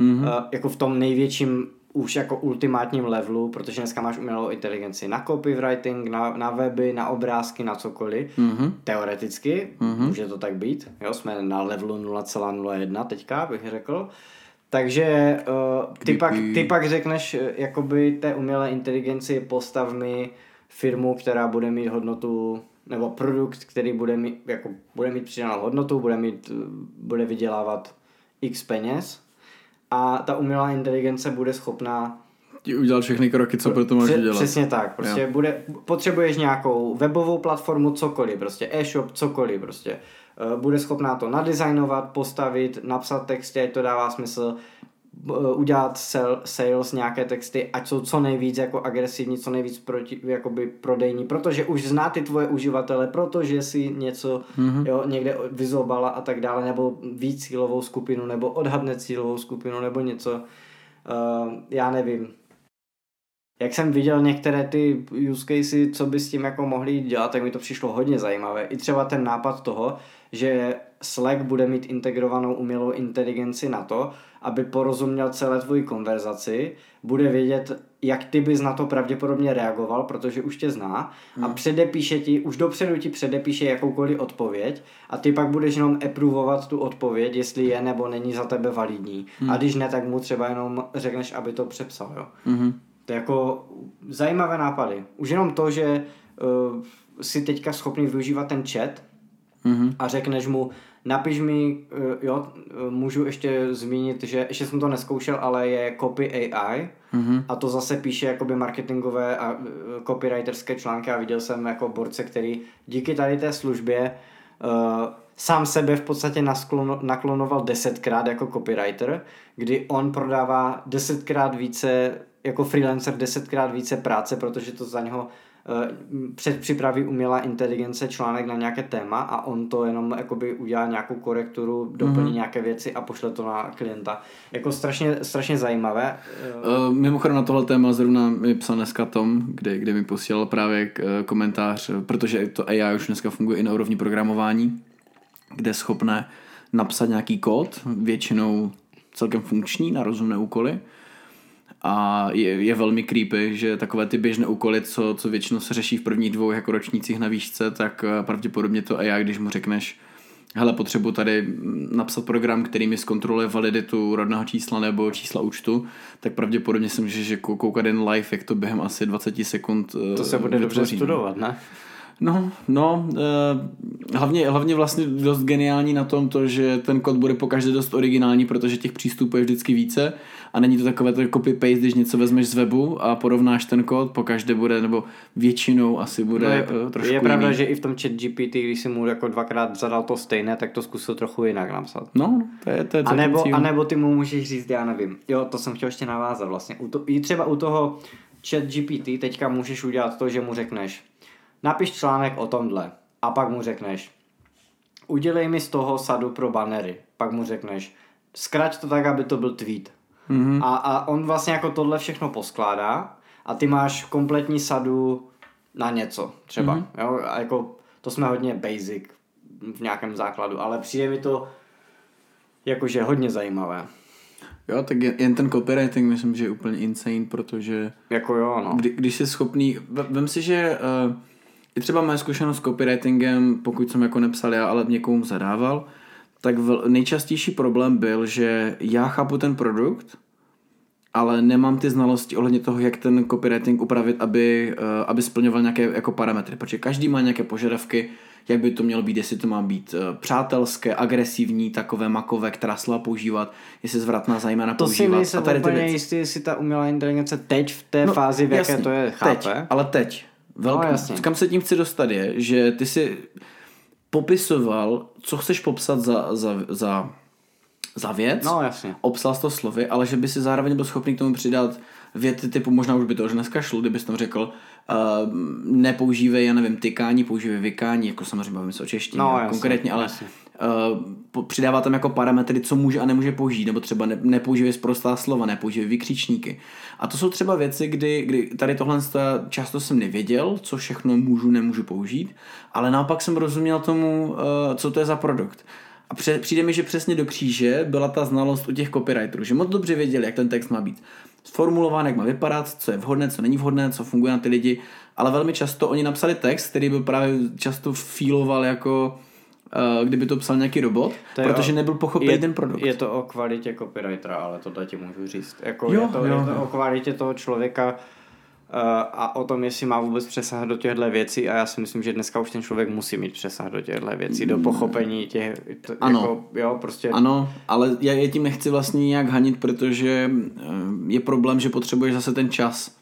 mm-hmm. uh, jako v tom největším už jako ultimátním levelu, protože dneska máš umělou inteligenci na copywriting, na, na weby, na obrázky, na cokoliv. Mm-hmm. Teoreticky mm-hmm. může to tak být. Jo, jsme na levelu 0,01 teďka, bych řekl. Takže uh, ty, pak, ty pak řekneš uh, jakoby té umělé inteligenci postav mi firmu, která bude mít hodnotu nebo produkt, který bude mít, jako, bude mít přidanou hodnotu, bude, mít, bude vydělávat x peněz a ta umělá inteligence bude schopná ti udělat všechny kroky, co pro to máš dělat. Přesně tak, prostě jo. bude, potřebuješ nějakou webovou platformu, cokoliv, prostě e-shop, cokoliv, prostě. Eh, bude schopná to nadizajnovat, postavit, napsat texty, ať to dává smysl, udělat sell, sales, nějaké texty, ať jsou co nejvíc jako agresivní, co nejvíc proti, jakoby prodejní, protože už zná ty tvoje uživatele, protože si něco mm-hmm. jo, někde vyzobala a tak dále, nebo ví cílovou skupinu, nebo odhadne cílovou skupinu, nebo něco. Uh, já nevím. Jak jsem viděl některé ty use casey, co by s tím jako mohli dělat, tak mi to přišlo hodně zajímavé. I třeba ten nápad toho, že Slack bude mít integrovanou umělou inteligenci na to, aby porozuměl celé tvoji konverzaci, bude vědět, jak ty bys na to pravděpodobně reagoval, protože už tě zná hmm. a předepíše ti, už dopředu ti předepíše jakoukoliv odpověď a ty pak budeš jenom approvovat tu odpověď, jestli je nebo není za tebe validní. Hmm. A když ne, tak mu třeba jenom řekneš, aby to přepsal. Jo? Hmm. To je jako zajímavé nápady. Už jenom to, že uh, si teďka schopný využívat ten chat hmm. a řekneš mu, Napiš mi, eh, jo, eh, můžu ještě zmínit, že ještě jsem to neskoušel, ale je Copy AI mm-hmm. a to zase píše jakoby marketingové a eh, copywriterské články a viděl jsem jako borce, který díky tady té službě uh, sám sebe v podstatě nasklono, naklonoval desetkrát jako copywriter, kdy on prodává desetkrát více jako freelancer desetkrát více práce, protože to za něho předpřipraví umělá inteligence článek na nějaké téma a on to jenom jakoby udělá nějakou korekturu, doplní mm-hmm. nějaké věci a pošle to na klienta. Jako strašně, strašně zajímavé. Uh, mimochodem na tohle téma zrovna mi psal dneska Tom, kde, kde mi posílal právě komentář, protože to AI už dneska funguje i na úrovni programování, kde je schopné napsat nějaký kód, většinou celkem funkční na rozumné úkoly, a je, je velmi creepy, že takové ty běžné úkoly, co, co většinou se řeší v prvních dvou jako ročnících na výšce, tak eh, pravděpodobně to AI, když mu řekneš, hele, potřebuji tady napsat program, který mi zkontroluje validitu rodného čísla nebo čísla účtu, tak pravděpodobně si můžeš jako koukat jen live, jak to během asi 20 sekund eh, To se bude dobře studovat, ne? No, no, eh, hlavně, hlavně vlastně dost geniální na tom to, že ten kód bude pokaždé dost originální, protože těch přístupů je vždycky více a není to takové to copy-paste, když něco vezmeš z webu a porovnáš ten kód, pokaždé bude, nebo většinou asi bude no je, uh, trošku Je pravda, že i v tom chat GPT, když si mu jako dvakrát zadal to stejné, tak to zkusil trochu jinak napsat. No, to je, to je a, nebo, a nebo ty mu můžeš říct, já nevím. Jo, to jsem chtěl ještě navázat vlastně. U to, I třeba u toho chat GPT teďka můžeš udělat to, že mu řekneš, napiš článek o tomhle a pak mu řekneš, udělej mi z toho sadu pro banery. Pak mu řekneš, zkrať to tak, aby to byl tweet. Mm-hmm. A, a on vlastně jako tohle všechno poskládá a ty máš kompletní sadu na něco třeba. Mm-hmm. Jo? A jako to jsme hodně basic v nějakém základu, ale přijde mi to jakože hodně zajímavé. Jo, tak jen ten copywriting myslím, že je úplně insane, protože jako jo, no. kdy, když jsi schopný, vem si, že uh, i třeba moje zkušenost s copywritingem, pokud jsem jako nepsal já, ale někomu zadával, tak nejčastější problém byl, že já chápu ten produkt, ale nemám ty znalosti ohledně toho, jak ten copywriting upravit, aby, uh, aby splňoval nějaké jako parametry, protože každý má nějaké požadavky, jak by to mělo být, jestli to má být uh, přátelské, agresivní, takové makové, která slova používat, jestli zvratná zejména to používat. To si nejsem úplně jistý, jestli ta umělá inteligence teď v té no, fázi, v jaké to je, chápe. Teď, ale teď. Velký, no, jasně. kam se tím chci dostat je, že ty si popisoval, co chceš popsat za, za, za, za věc, no, jasně. obsal to slovy, ale že by si zároveň byl schopný k tomu přidat věty typu, možná už by to už dneska šlo, kdybys tam řekl, uh, nepoužívej, já nevím, tykání, používej vykání, jako samozřejmě bavím se o češtině no, jasně, konkrétně, ale jasně. Uh, přidává tam jako parametry, co může a nemůže použít, nebo třeba ne, nepoužívej zprostá slova, nepoužívej vykřičníky. A to jsou třeba věci, kdy, kdy tady tohle často jsem nevěděl, co všechno můžu, nemůžu použít, ale naopak jsem rozuměl tomu, uh, co to je za produkt. A pře- přijde mi, že přesně do kříže byla ta znalost u těch copywriterů, že moc dobře věděli, jak ten text má být sformulován, jak má vypadat, co je vhodné, co není vhodné, co funguje na ty lidi, ale velmi často oni napsali text, který byl právě často feeloval jako kdyby to psal nějaký robot, to protože o, nebyl pochopený je, ten produkt. Je to o kvalitě copywritera, ale to ti můžu říct. Jako jo, je, to, jo, je to jo. o kvalitě toho člověka, Uh, a o tom, jestli má vůbec přesah do těchto věcí a já si myslím, že dneska už ten člověk musí mít přesah do těchto věcí, do pochopení těch, to, ano. Jako, jo, prostě. Ano, ale já je tím nechci vlastně nějak hanit, protože eh, je problém, že potřebuješ zase ten čas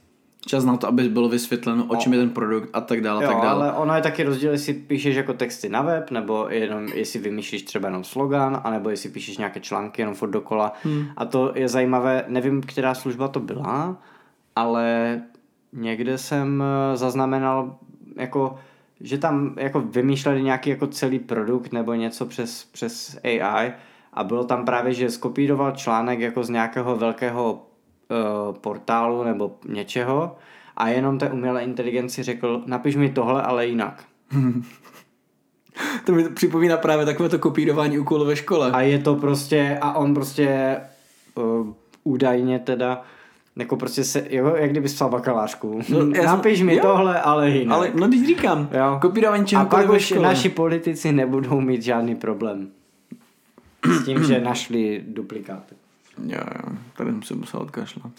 čas na to, aby bylo vysvětleno, o čem je ten produkt a tak dále. Jo, tak dále. ale ono je taky rozdíl, jestli píšeš jako texty na web, nebo jenom jestli vymýšlíš třeba jenom slogan, anebo jestli píšeš nějaké články jenom furt dokola. Hmm. A to je zajímavé, nevím, která služba to byla, ale někde jsem eh, zaznamenal jako že tam jako vymýšleli nějaký jako celý produkt nebo něco přes, přes AI a bylo tam právě, že skopíroval článek jako z nějakého velkého portálu nebo něčeho a jenom té umělé inteligenci řekl, napiš mi tohle, ale jinak. to mi připomíná právě takové to kopírování úkolů ve škole. A je to prostě, a on prostě uh, údajně teda jako prostě se, jo, jak kdyby psal bakalářku. No, Napiš mi jo, tohle, ale jinak. Ale no když říkám, jo. kopírování A pak už naši politici nebudou mít žádný problém. S tím, že našli duplikáty. Jo, jo, tady jsem se musel odkašlat.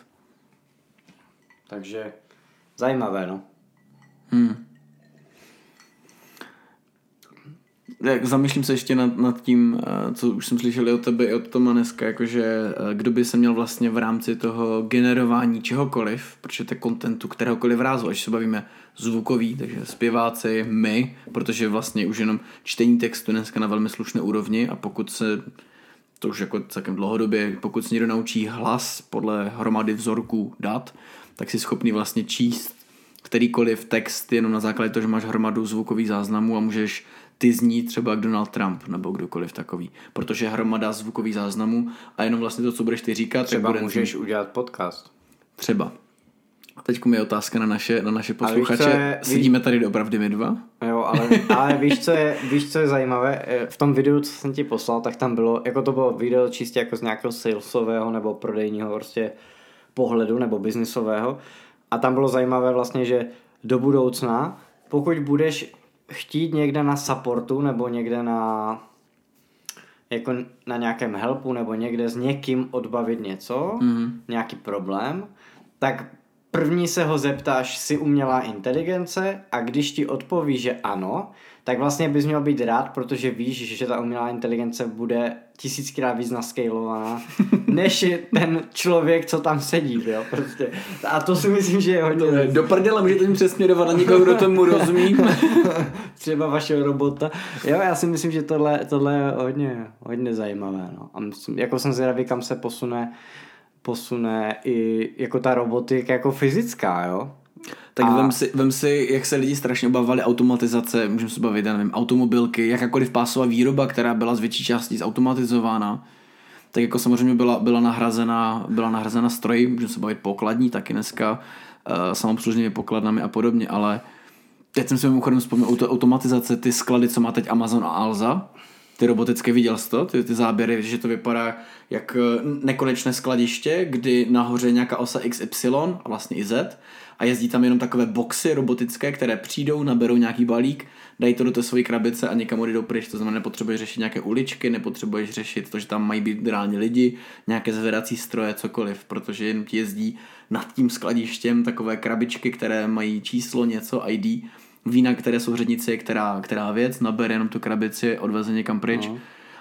Takže zajímavé, no. Hmm. jak zamýšlím se ještě nad, nad tím, eh, co už jsem slyšel od tebe i od Toma dneska, jakože eh, kdo by se měl vlastně v rámci toho generování čehokoliv, protože to kontentu kteréhokoliv rázu, až se bavíme zvukový, takže zpěváci, my, protože vlastně už jenom čtení textu dneska na velmi slušné úrovni a pokud se to už jako celkem dlouhodobě, pokud se někdo naučí hlas podle hromady vzorků dat, tak si schopný vlastně číst kterýkoliv text jenom na základě toho, že máš hromadu zvukových záznamů a můžeš ty zní třeba Donald Trump nebo kdokoliv takový, protože hromada zvukových záznamů a jenom vlastně to, co budeš ty říkat. Třeba tak můžeš znít... udělat podcast. Třeba. A teď mi je otázka na naše, na naše posluchače. Je, Sedíme tady opravdu my dva? Jo, ale, ale víš, co je, víš, co je zajímavé? Eh, v tom videu, co jsem ti poslal, tak tam bylo, jako to bylo video čistě jako z nějakého salesového nebo prodejního prostě pohledu nebo biznisového. A tam bylo zajímavé vlastně, že do budoucna, pokud budeš chtít někde na supportu nebo někde na jako na nějakém helpu nebo někde s někým odbavit něco, mm-hmm. nějaký problém, tak první se ho zeptáš, si umělá inteligence a když ti odpoví, že ano, tak vlastně bys měl být rád, protože víš, že ta umělá inteligence bude tisíckrát víc naskalovaná, než je ten člověk, co tam sedí, jo, prostě. A to si myslím, že je hodně... To je, do prdele můžete jim přesměrovat na někoho, kdo tomu rozumí. Třeba vašeho robota. Jo, já si myslím, že tohle, tohle je hodně, hodně zajímavé, no. A myslím, jako jsem zvědavý, kam se posune posune i jako ta robotika jako fyzická, jo. Tak a... vem, si, vem si, jak se lidi strašně obávali automatizace, můžeme se bavit, já nevím, automobilky, jakákoliv pásová výroba, která byla z větší části zautomatizována, tak jako samozřejmě byla, byla, nahrazena, byla nahrazena stroji, můžeme se bavit pokladní taky dneska, uh, samoobslužnými pokladnami a podobně, ale teď jsem si mimochodem vzpomněl automatizace, ty sklady, co má teď Amazon a Alza, ty robotické, viděl jsi to? Ty, ty záběry, že to vypadá jak eh, nekonečné skladiště, kdy nahoře nějaká osa XY a vlastně i Z a jezdí tam jenom takové boxy robotické, které přijdou, naberou nějaký balík, dají to do té své krabice a někam odjdou pryč. To znamená, nepotřebuješ řešit nějaké uličky, nepotřebuješ řešit to, že tam mají být reálně lidi, nějaké zvedací stroje, cokoliv, protože jen ti jezdí nad tím skladištěm takové krabičky, které mají číslo, něco, ID vína, které jsou v řadnici, která, která věc, nabere jenom tu krabici, odveze někam pryč. No.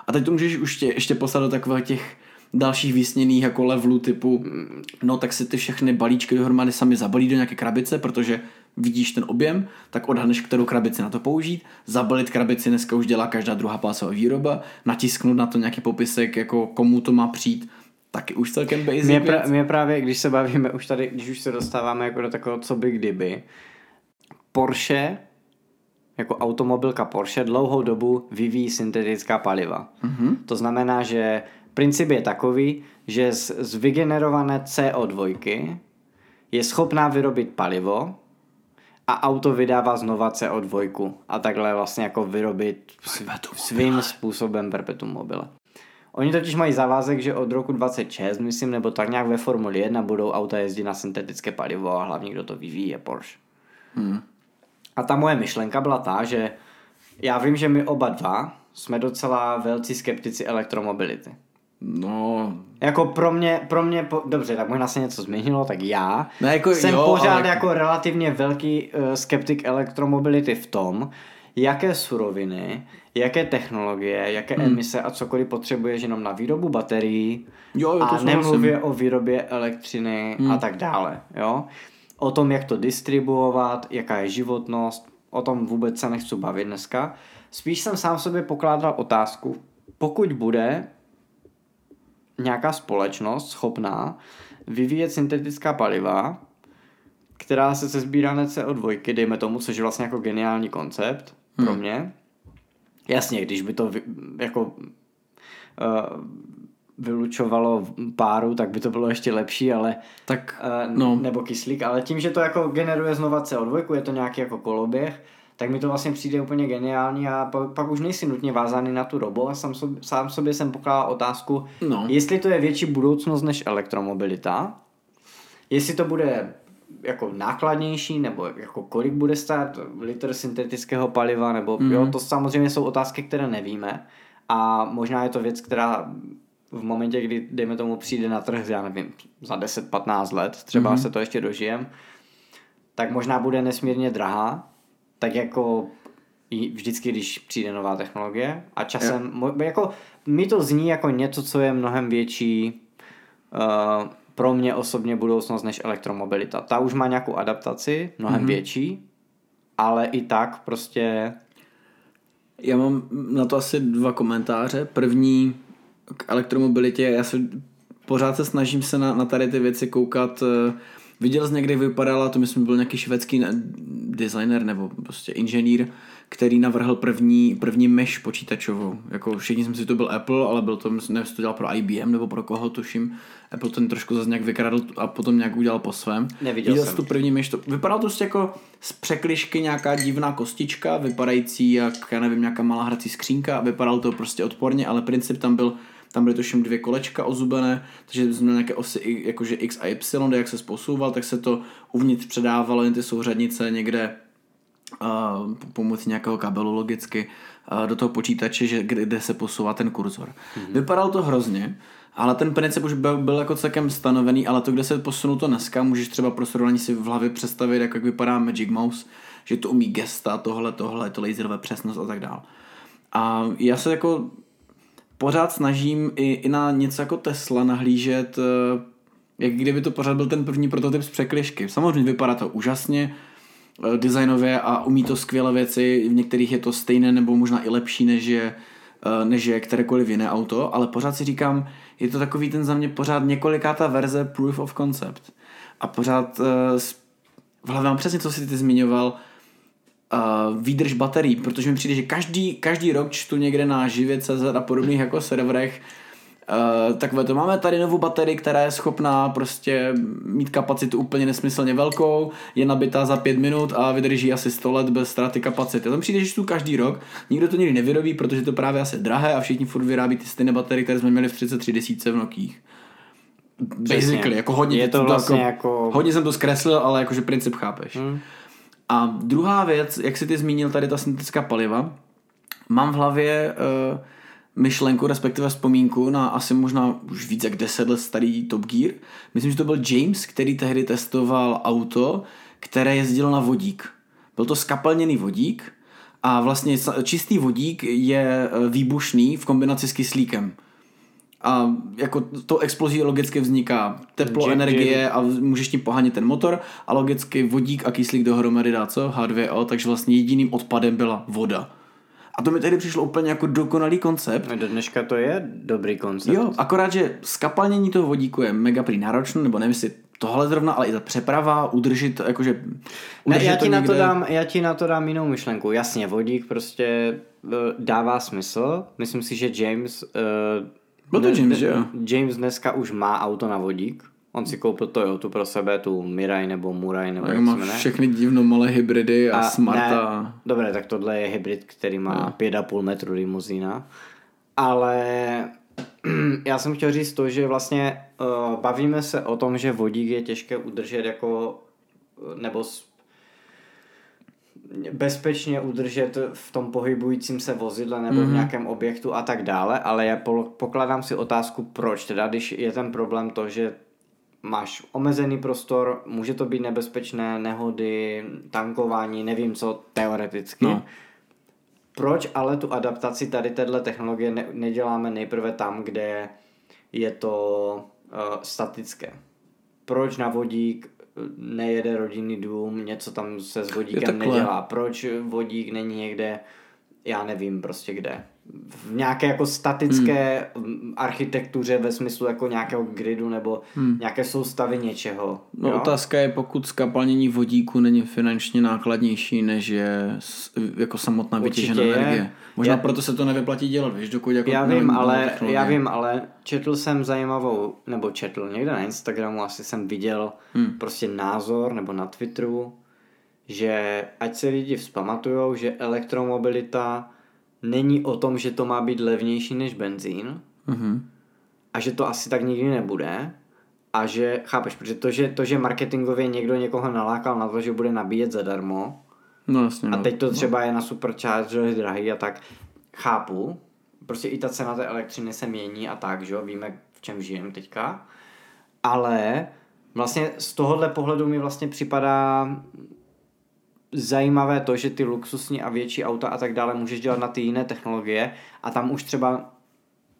A teď to můžeš už tě, ještě poslat do takových těch dalších vysněných jako levelů typu, no tak si ty všechny balíčky dohromady sami zabalí do nějaké krabice, protože vidíš ten objem, tak odhadneš, kterou krabici na to použít. Zabalit krabici dneska už dělá každá druhá pásová výroba, natisknout na to nějaký popisek, jako komu to má přijít, taky už celkem basic mě, pra, mě právě, když se bavíme už tady, když už se dostáváme jako do takového co by kdyby, Porsche jako automobilka Porsche dlouhou dobu vyvíjí syntetická paliva. Mm-hmm. To znamená, že princip je takový, že z, z vygenerované CO2 je schopná vyrobit palivo a auto vydává znova CO2 a takhle vlastně jako vyrobit svým způsobem perpetuum mobile. Oni totiž mají závazek, že od roku 26, myslím, nebo tak nějak ve Formuli 1 budou auta jezdit na syntetické palivo a hlavně kdo to vyvíjí je Porsche. Hmm. A ta moje myšlenka byla ta, že já vím, že my oba dva jsme docela velcí skeptici elektromobility. No... Jako pro mě, pro mě po, dobře, tak možná se něco změnilo, tak já no jako, jsem jo, pořád ale... jako relativně velký uh, skeptik elektromobility v tom, jaké suroviny, jaké technologie, jaké hmm. emise a cokoliv potřebuješ jenom na výrobu baterií jo, jo, a nemluvě o výrobě elektřiny hmm. a tak dále. Jo? O tom, jak to distribuovat, jaká je životnost, o tom vůbec se nechci bavit dneska. Spíš jsem sám sobě pokládal otázku, pokud bude nějaká společnost schopná vyvíjet syntetická paliva, která se se sbírané CO2, dejme tomu, což je vlastně jako geniální koncept hmm. pro mě. Jasně, když by to jako uh, vylučovalo páru, tak by to bylo ještě lepší, ale tak, uh, no. nebo kyslík, ale tím, že to jako generuje znova CO2, je to nějaký jako koloběh, tak mi to vlastně přijde úplně geniální a pak, pak už nejsi nutně vázaný na tu robu a sám, sobě, sám sobě jsem pokládal otázku, no. jestli to je větší budoucnost než elektromobilita, jestli to bude jako nákladnější, nebo jako kolik bude stát litr syntetického paliva, nebo mm. jo, to samozřejmě jsou otázky, které nevíme a možná je to věc, která v momentě, kdy, dejme tomu, přijde na trh, já nevím, za 10-15 let, třeba mm. se to ještě dožijem, tak možná bude nesmírně drahá, tak jako vždycky, když přijde nová technologie a časem, yeah. jako mi to zní jako něco, co je mnohem větší uh, pro mě osobně budoucnost než elektromobilita. Ta už má nějakou adaptaci, mnohem mm-hmm. větší, ale i tak prostě... Já mám na to asi dva komentáře. První k elektromobilitě, já se pořád se snažím se na, na tady ty věci koukat uh, Viděl jsi někdy vypadala, to myslím byl nějaký švédský designer nebo prostě inženýr, který navrhl první, první mesh počítačovou. Jako všichni jsme si to byl Apple, ale byl to, nevím, to dělal pro IBM nebo pro koho, tuším. Apple ten trošku zase nějak vykradl a potom nějak udělal po svém. Neviděl Viděl jsem. tu první mesh, to vypadalo to prostě jako z překlišky nějaká divná kostička, vypadající jak, já nevím, nějaká malá hrací skřínka, vypadalo to prostě odporně, ale princip tam byl tam byly tuším dvě kolečka ozubené, takže jsme nějaké osy jakože X a Y, jak se posouval, tak se to uvnitř předávalo jen ty souřadnice někde uh, pomocí nějakého kabelu logicky uh, do toho počítače, že, kde, kde se posouvá ten kurzor. Mm-hmm. Vypadalo to hrozně, ale ten princip už byl, byl jako celkem stanovený, ale to, kde se posunulo to dneska, můžeš třeba pro srovnání si v hlavě představit, jak, jak vypadá Magic Mouse, že to umí gesta, tohle, tohle, to laserové přesnost a tak dále. A já se jako pořád snažím i, i na něco jako Tesla nahlížet, eh, jak kdyby to pořád byl ten první prototyp z překlišky. Samozřejmě vypadá to úžasně, eh, designově a umí to skvělé věci, v některých je to stejné nebo možná i lepší než je, eh, než je kterékoliv jiné auto, ale pořád si říkám, je to takový ten za mě pořád několikátá verze proof of concept. A pořád v hlavě mám přesně, co jsi ty zmiňoval, uh, výdrž baterií, protože mi přijde, že každý, každý rok čtu někde na živě.cz a podobných jako serverech Uh, takové to máme tady novou baterii, která je schopná prostě mít kapacitu úplně nesmyslně velkou, je nabitá za 5 minut a vydrží asi 100 let bez ztráty kapacity. Tam přijde, že tu každý rok, nikdo to nikdy nevyrobí, protože to právě asi drahé a všichni furt vyrábí ty stejné baterie, které jsme měli v 33 desíce v Nokích. Basically, jako hodně, je to vlastně jako, jako... hodně jsem to zkreslil, ale jakože princip chápeš. Hmm. A druhá věc, jak jsi ty zmínil tady ta syntetická paliva, mám v hlavě uh, myšlenku, respektive vzpomínku na asi možná už víc jak 10 let starý Top Gear. Myslím, že to byl James, který tehdy testoval auto, které jezdilo na vodík. Byl to skapalněný vodík a vlastně čistý vodík je eh, výbušný v kombinaci s kyslíkem a jako to explozí logicky vzniká teplo, J- energie a můžeš tím pohanit ten motor a logicky vodík a kyslík dohromady dá co? H2O, takže vlastně jediným odpadem byla voda. A to mi tehdy přišlo úplně jako dokonalý koncept. No, do dneška to je dobrý koncept. Jo, akorát, že skapalnění toho vodíku je mega prý náročné, nebo nevím, jestli tohle zrovna, ale i ta přeprava, udržet, jakože Ne, udržet já, ti na to dám, já ti na to dám jinou myšlenku. Jasně, vodík prostě eh, dává smysl. Myslím si, že James... Uh, Byl to James, že jo? James dneska už má auto na vodík. On si koupil Toyota pro sebe, tu Mirai nebo Murai, nebo Jak má všechny divno malé hybridy a, A smarta. Ne, dobré, tak tohle je hybrid, který má 5,5 metru limuzína. Ale já jsem chtěl říct to, že vlastně uh, bavíme se o tom, že vodík je těžké udržet jako nebo bezpečně udržet v tom pohybujícím se vozidle nebo mm-hmm. v nějakém objektu a tak dále, ale já pokládám si otázku, proč teda, když je ten problém to, že máš omezený prostor, může to být nebezpečné, nehody, tankování, nevím co, teoreticky. No. Proč ale tu adaptaci tady téhle technologie ne- neděláme nejprve tam, kde je to uh, statické? Proč na vodík nejede rodinný dům, něco tam se s vodíkem nedělá? Proč vodík není někde, já nevím prostě kde, v nějaké jako statické hmm. architektuře ve smyslu jako nějakého gridu nebo hmm. nějaké soustavy něčeho. No, jo? otázka je, pokud skapalnění vodíku není finančně nákladnější, než je jako samotná Určitě vytěžená je. energie. Možná Já- proto se to nevyplatí dělat, víš, dokud jako Já nevím, vím, ale, já vím, ale četl jsem zajímavou, nebo četl někde na Instagramu, asi jsem viděl hmm. prostě názor, nebo na Twitteru, že ať se lidi vzpamatujou, že elektromobilita není o tom, že to má být levnější než benzín Mhm. a že to asi tak nikdy nebude a že, chápeš, protože to, že, to, že marketingově někdo někoho nalákal na to, že bude nabíjet zadarmo, No jasně, a no. teď to třeba je na superchargery drahý a tak chápu. Prostě i ta cena té elektřiny se mění a tak, že jo, víme, v čem žijeme teďka. Ale vlastně z tohohle pohledu mi vlastně připadá zajímavé to, že ty luxusní a větší auta a tak dále můžeš dělat na ty jiné technologie a tam už třeba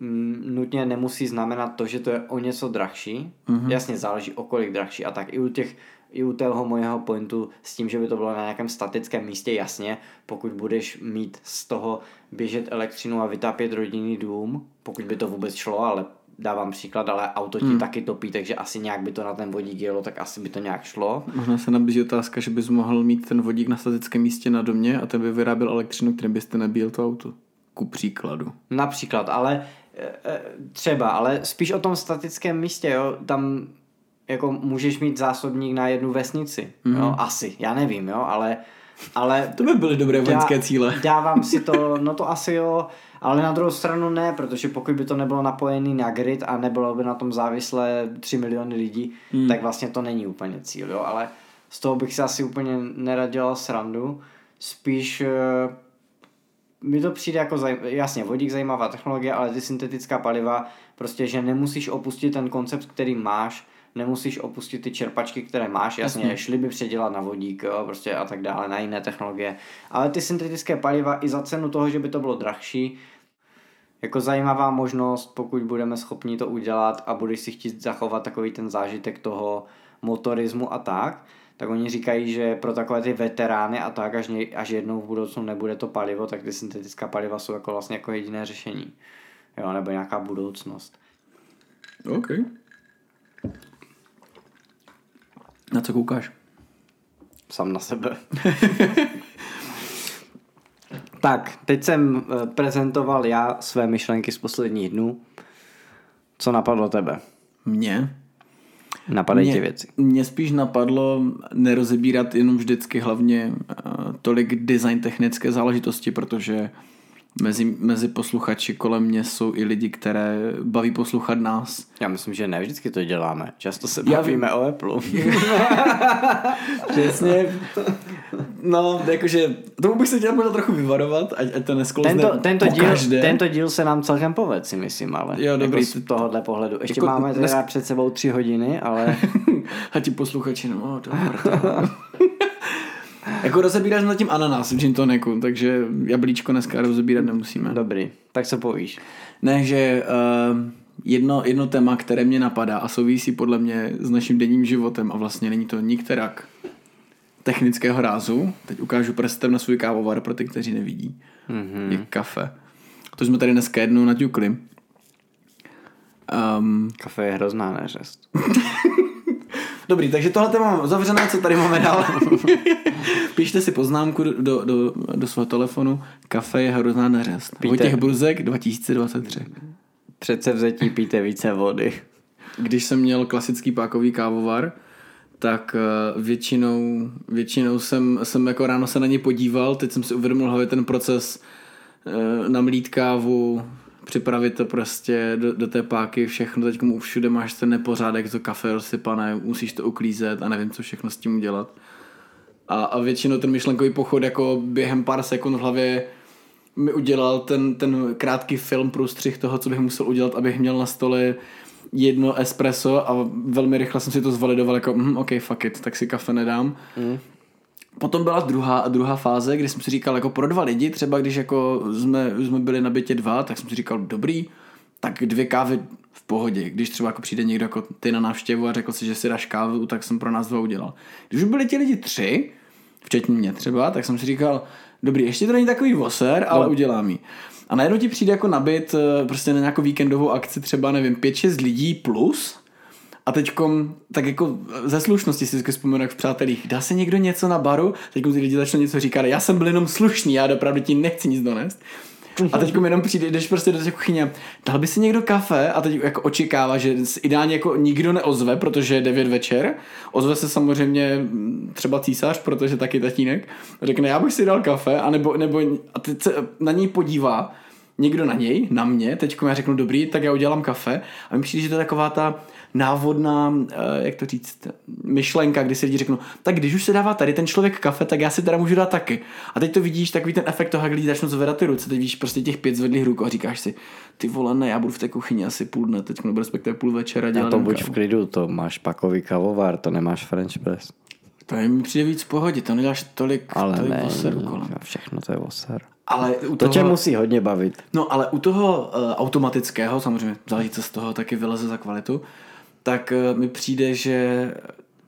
mm, nutně nemusí znamenat to, že to je o něco drahší. Mm-hmm. Jasně záleží o kolik drahší a tak i u těch i u tého mojeho pointu s tím, že by to bylo na nějakém statickém místě, jasně, pokud budeš mít z toho běžet elektřinu a vytápět rodinný dům, pokud by to vůbec šlo, ale dávám příklad, ale auto ti hmm. taky topí, takže asi nějak by to na ten vodík jelo, tak asi by to nějak šlo. Možná se nabízí otázka, že bys mohl mít ten vodík na statickém místě na domě a ten by vyráběl elektřinu, kterým byste nabíjel to auto. Ku příkladu. Například, ale e, e, třeba, ale spíš o tom statickém místě, jo, tam jako můžeš mít zásobník na jednu vesnici, mm-hmm. jo, asi, já nevím, jo, ale, ale To by byly dobré vojenské dá- cíle. Dávám si to, no to asi jo, ale na druhou stranu ne, protože pokud by to nebylo napojený na grid a nebylo by na tom závislé 3 miliony lidí, hmm. tak vlastně to není úplně cíl, jo, ale z toho bych si asi úplně nerad dělal srandu, spíš eh, mi to přijde jako, zaj... jasně, vodík zajímavá technologie, ale ty syntetická paliva, prostě, že nemusíš opustit ten koncept, který máš, nemusíš opustit ty čerpačky, které máš, jasně, jasně. šli by předělat na vodík, jo, prostě a tak dále, na jiné technologie, ale ty syntetické paliva i za cenu toho, že by to bylo drahší, jako zajímavá možnost, pokud budeme schopni to udělat a budeš si chtít zachovat takový ten zážitek toho motorismu a tak, tak oni říkají, že pro takové ty veterány a tak, až, až jednou v budoucnu nebude to palivo, tak ty syntetická paliva jsou jako vlastně jako jediné řešení. Jo, nebo nějaká budoucnost. OK. Na co koukáš? Sám na sebe. tak, teď jsem eh, prezentoval já své myšlenky z posledních dnů. Co napadlo tebe? Mě? Napadají tě věci. Mě spíš napadlo nerozebírat jenom vždycky hlavně uh, tolik design technické záležitosti, protože mezi, mezi posluchači kolem mě jsou i lidi, které baví poslouchat nás. Já myslím, že ne vždycky to děláme. Často se Já bavíme o Apple. Přesně. No, jakože, tomu bych se chtěl možná trochu vyvarovat, ať, ať to nesklouzne tento, tento, díl, každé. tento díl se nám celkem poved, si myslím, ale Jo, dobrý. Jako z tohohle pohledu. Ještě Jako máme teda dnes- před sebou tři hodiny, ale A ti posluchači, no, to Jako rozebíráš nad tím ananas v gin tonicu, takže jablíčko dneska rozebírat nemusíme. dobrý. Tak se povíš. Ne, že uh, jedno, jedno téma, které mě napadá a souvisí podle mě s naším denním životem a vlastně není to nikterak technického rázu. Teď ukážu prstem na svůj kávovar pro ty, kteří nevidí. mm-hmm. je kafe. To jsme tady dneska jednou naťukli. Um, kafe je hrozná neřest. Dobrý, takže tohle mám zavřené, co tady máme dál. Píšte si poznámku do, do, do svého telefonu. Kafe je hrozná neřest. Píte... Vojtěch Bruzek 2023. Přece vzetí píte více vody. Když jsem měl klasický pákový kávovar, tak eh, většinou, většinou jsem, jsem jako ráno se na ně podíval, teď jsem si uvědomil hlavě ten proces eh, namlít kávu, připravit to prostě do, do té páky, všechno, teď mu všude máš ten nepořádek, to kafe rozsypané, musíš to uklízet a nevím, co všechno s tím udělat. A, a většinou ten myšlenkový pochod jako během pár sekund v hlavě mi udělal ten, ten krátký film průstřih toho, co bych musel udělat, abych měl na stole jedno espresso a velmi rychle jsem si to zvalidoval jako mm, ok, fuck it, tak si kafe nedám. Mm. Potom byla druhá, druhá fáze, kdy jsem si říkal jako pro dva lidi, třeba když jako jsme, jsme byli na bytě dva, tak jsem si říkal dobrý, tak dvě kávy v pohodě. Když třeba jako přijde někdo jako ty na návštěvu a řekl si, že si dáš kávu, tak jsem pro nás dva udělal. Když už byli ti lidi tři, včetně mě třeba, tak jsem si říkal, dobrý, ještě to není takový voser, ale no. udělám ji. A najednou ti přijde jako nabit eh, prostě na nějakou víkendovou akci třeba, nevím, 5-6 lidí plus a teďkom, tak jako ze slušnosti si vždycky vzpomenu, jak v přátelích, dá se někdo něco na baru, teďkom ty lidi začnou něco říkat, já jsem byl jenom slušný, já opravdu ti nechci nic donést. A teď jenom přijde, jdeš prostě do té kuchyně, dal by si někdo kafe a teď jako očekává, že ideálně jako nikdo neozve, protože je 9 večer. Ozve se samozřejmě mm, třeba císař, protože taky tatínek. Řekne, já bych si dal kafe, a nebo, nebo a teď se na něj podívá někdo na něj, na mě, teď já řeknu dobrý, tak já udělám kafe a mi přijde, že to je taková ta návodná, eh, jak to říct, myšlenka, kdy si lidi řeknou, tak když už se dává tady ten člověk kafe, tak já si teda můžu dát taky. A teď to vidíš, takový ten efekt toho, jak lidi začnou zvedat ty ruce, teď vidíš prostě těch pět zvedlých ruk a říkáš si, ty vole, ne, já budu v té kuchyni asi půl dne, teď nebo respektive půl večera dělat. to buď v klidu, to máš pakový kavovar, to nemáš French press. To je mi přijde víc v pohodě, to nedáš tolik, ale tolik ne, voseru kolem. Všechno to je voser. Ale u to toho, tě musí hodně bavit. No ale u toho uh, automatického, samozřejmě záleží, co z toho taky vyleze za kvalitu, tak uh, mi přijde, že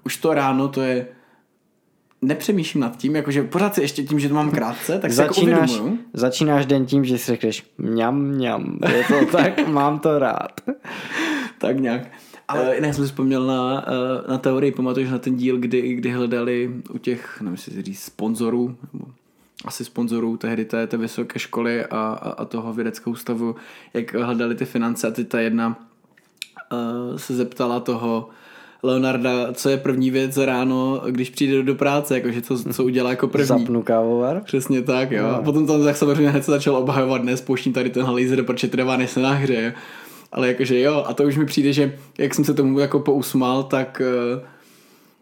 už to ráno to je nepřemýšlím nad tím, jakože pořád si ještě tím, že to mám krátce, tak začínáš, jako Začínáš den tím, že si řekneš mňam, mňam, je to tak, mám to rád. tak nějak. Ale uh, ne, jsem si vzpomněl na, uh, na teorii, pamatuješ na ten díl, kdy, kdy hledali u těch, nevím, si říct, sponzorů, nebo asi sponzorů tehdy té, té vysoké školy a, a, a toho vědeckého ústavu, jak hledali ty finance a ty ta jedna uh, se zeptala toho Leonarda, co je první věc ráno, když přijde do, práce, jakože co, co udělá jako první. Zapnu kávovar. Přesně tak, jo. No. A potom tam tak samozřejmě hned se začal obhajovat, dnes pouštím tady ten laser, protože trvá, než se nahřeje. Ale jakože jo, a to už mi přijde, že jak jsem se tomu jako pousmál, tak uh,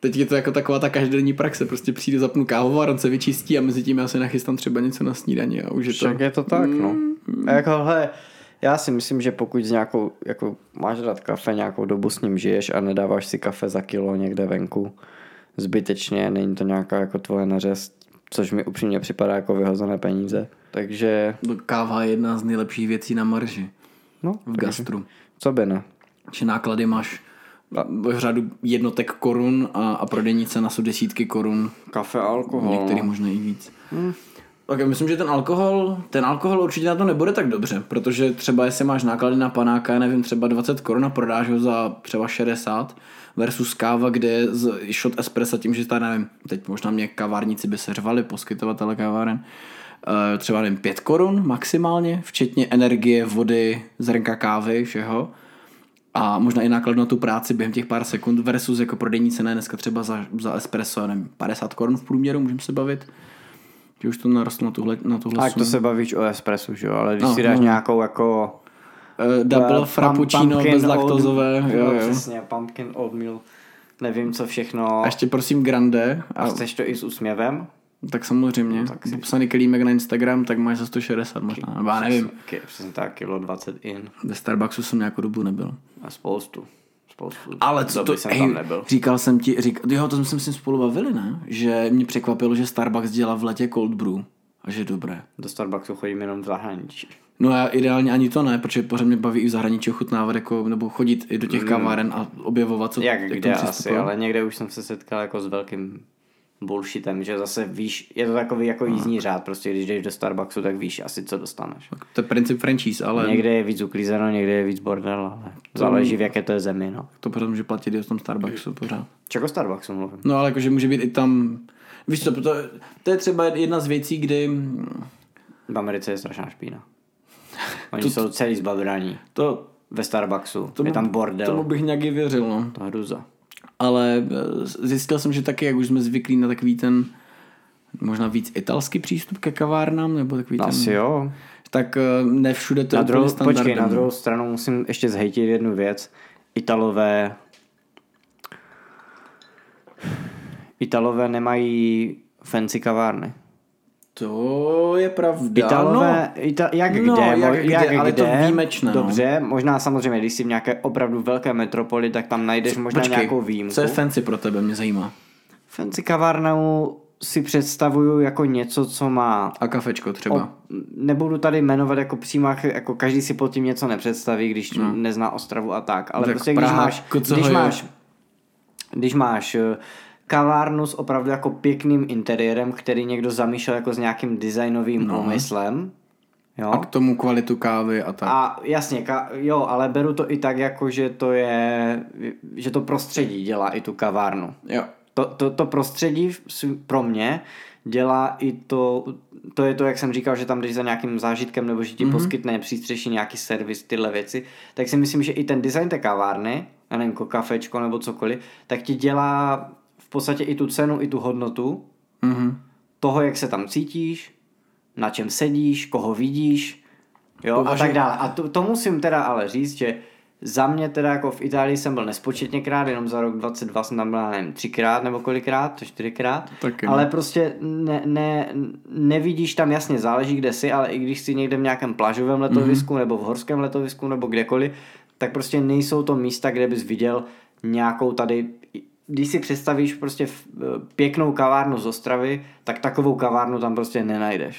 teď je to jako taková ta každodenní praxe, prostě přijde, zapnu kávovar, on se vyčistí a mezi tím já se nachystám třeba něco na snídaní a už je to... Však je to tak, no. Mm. A jako, hele, já si myslím, že pokud z nějakou, jako máš rád kafe, nějakou dobu s ním žiješ a nedáváš si kafe za kilo někde venku, zbytečně, není to nějaká jako tvoje nařez, což mi upřímně připadá jako vyhozené peníze. Takže... Káva je jedna z nejlepších věcí na marži. No, v gastru. Co by ne? Že náklady máš v řadu jednotek korun a, a prodejní cena jsou desítky korun. Kafe a alkohol. Některý možná i víc. Hmm. Tak já myslím, že ten alkohol, ten alkohol určitě na to nebude tak dobře, protože třeba jestli máš náklady na panáka, já nevím, třeba 20 korun a prodáš ho za třeba 60 versus káva, kde je shot espressa tím, že ta nevím, teď možná mě kavárníci by se řvali, poskytovatele kaváren, eh, třeba nevím, 5 korun maximálně, včetně energie, vody, zrnka kávy, všeho a možná i náklad na tu práci během těch pár sekund versus jako prodejní cena dneska třeba za, za espresso, nevím, 50 korun v průměru, můžeme se bavit. Že už to narostlo na tuhle, na tuhle Tak to se bavíš o espresso, že jo, ale když no, si dáš no. nějakou jako uh, double uh, frappuccino bez laktozové. Old, jo, jo. Přesně, pumpkin oatmeal, nevím co všechno. A ještě prosím grande. A, a chceš to i s úsměvem? Tak samozřejmě. No, tak si... Popsaný kelímek na Instagram, tak máš za 160 možná. Nebo já nevím. Přesně tak, kilo 20 in. Ve Starbucksu jsem nějakou dobu nebyl. A spoustu. Spoustu. Ale co to, jsem ej, tam nebyl. říkal jsem ti, řík, jo, to jsme si spolu bavili, ne? Že mě překvapilo, že Starbucks dělá v letě cold brew. A že je dobré. Do Starbucksu chodím jenom v zahraničí. No já ideálně ani to ne, protože pořád mě baví i v zahraničí ochutnávat, jako, nebo chodit i do těch mm. kaváren a objevovat, co Jak, jak kde asi, ale někde už jsem se setkal jako s velkým bullshitem, že zase víš, je to takový jako jízdní řád, prostě když jdeš do Starbucksu, tak víš asi, co dostaneš. To je princip franchise, ale Někde je víc uklízeno, někde je víc bordel, ale záleží v jaké to je zemi, no. to pořád může platit i v tom Starbucksu pořád. Čeko Starbucksu mluvím. No ale jakože může být i tam, víš co, to, to je třeba jedna z věcí, kdy V Americe je strašná špína. Oni to, jsou celý zbabraní. to, Ve Starbucksu. tomu, je tam bordel. tomu bych nějak i věřil, no. To je hruza. Ale eh, zjistil jsem, že taky, jak už jsme zvyklí na takový ten možná víc italský přístup ke kavárnám, nebo takový ten, Asi jo. tak eh, ne všude to Na je druhou, počkej, na druhou stranu musím ještě zhejtit jednu věc. Italové Italové nemají fancy kavárny. To je pravda. Italové, Ita, jak No, kde, jak mo- kde, jak ale je to kde, výjimečné, no. Dobře, možná samozřejmě, když jsi v nějaké opravdu velké metropoli, tak tam najdeš možná Počkej, nějakou výjimku. co je fancy pro tebe, mě zajímá. Fancy kavárnu si představuju jako něco, co má A kafečko třeba. O, nebudu tady jmenovat jako přímo, jako každý si pod tím něco nepředstaví, když no. nezná Ostravu a tak, ale Tak prostě když Praha, máš, Kocoho když máš, když máš eh, kavárnu s opravdu jako pěkným interiérem, který někdo zamýšlel jako s nějakým designovým no. úmyslem, jo? A k tomu kvalitu kávy a tak. A jasně, ka- jo, ale beru to i tak jako, že to je, že to prostředí dělá i tu kavárnu. Jo. To, to, to prostředí pro mě dělá i to, to je to, jak jsem říkal, že tam jdeš za nějakým zážitkem nebo že ti mm-hmm. poskytne přístřeší nějaký servis, tyhle věci, tak si myslím, že i ten design té kavárny, já nevím, jako kafečko nebo cokoliv, tak ti dělá v podstatě i tu cenu, i tu hodnotu Mhm. toho, jak se tam cítíš, na čem sedíš, koho vidíš, jo, Považuji- a tak dále. A to, to musím teda ale říct, že za mě teda jako v Itálii jsem byl nespočetně krát, jenom za rok 22 jsem tam byl, nevím, třikrát nebo kolikrát, to čtyřikrát. Taky, ale prostě ne, ne, nevidíš tam jasně, záleží kde jsi, ale i když jsi někde v nějakém plážovém letovisku Mhm. mm-hmm. nebo v horském letovisku nebo kdekoliv, tak prostě nejsou to místa, kde bys viděl nějakou tady když si představíš prostě v- pěknou kavárnu z Ostravy, tak takovou kavárnu tam prostě nenajdeš.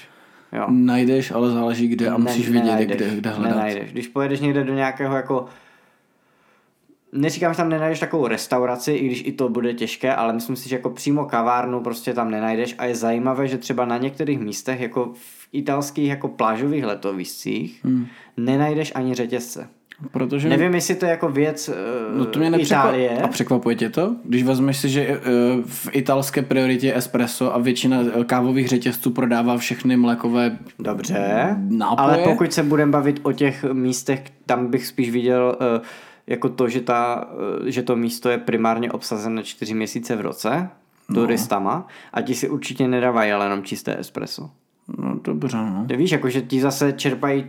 Jo. Najdeš, ale záleží kde a musíš Ne- vědět, nenajdeš, kde, kde hledat. Nenajdeš. Když pojedeš někde do nějakého jako Neříkám, že tam nenajdeš takovou restauraci, i když i to bude těžké, ale myslím si, že jako přímo kavárnu prostě tam nenajdeš a je zajímavé, že třeba na některých místech, jako v italských jako plážových letoviscích, hmm. nenajdeš ani řetězce. Protože Nevím, jestli to je jako věc uh, no to mě nepřekvapuje. Itálie. A překvapuje tě to? Když vezmeš si, že eh, v italské prioritě je espresso a většina eh, kávových řetězců prodává všechny mlékové Dobře, nápoje. ale pokud se budeme bavit o těch místech, tam bych spíš viděl uh, jako to, že, ta, uh, že to místo je primárně obsazené čtyři měsíce v roce No. turistama a ti si určitě nedávají ale jenom čisté espresso. No dobře, no. Víš, jako že ti zase čerpají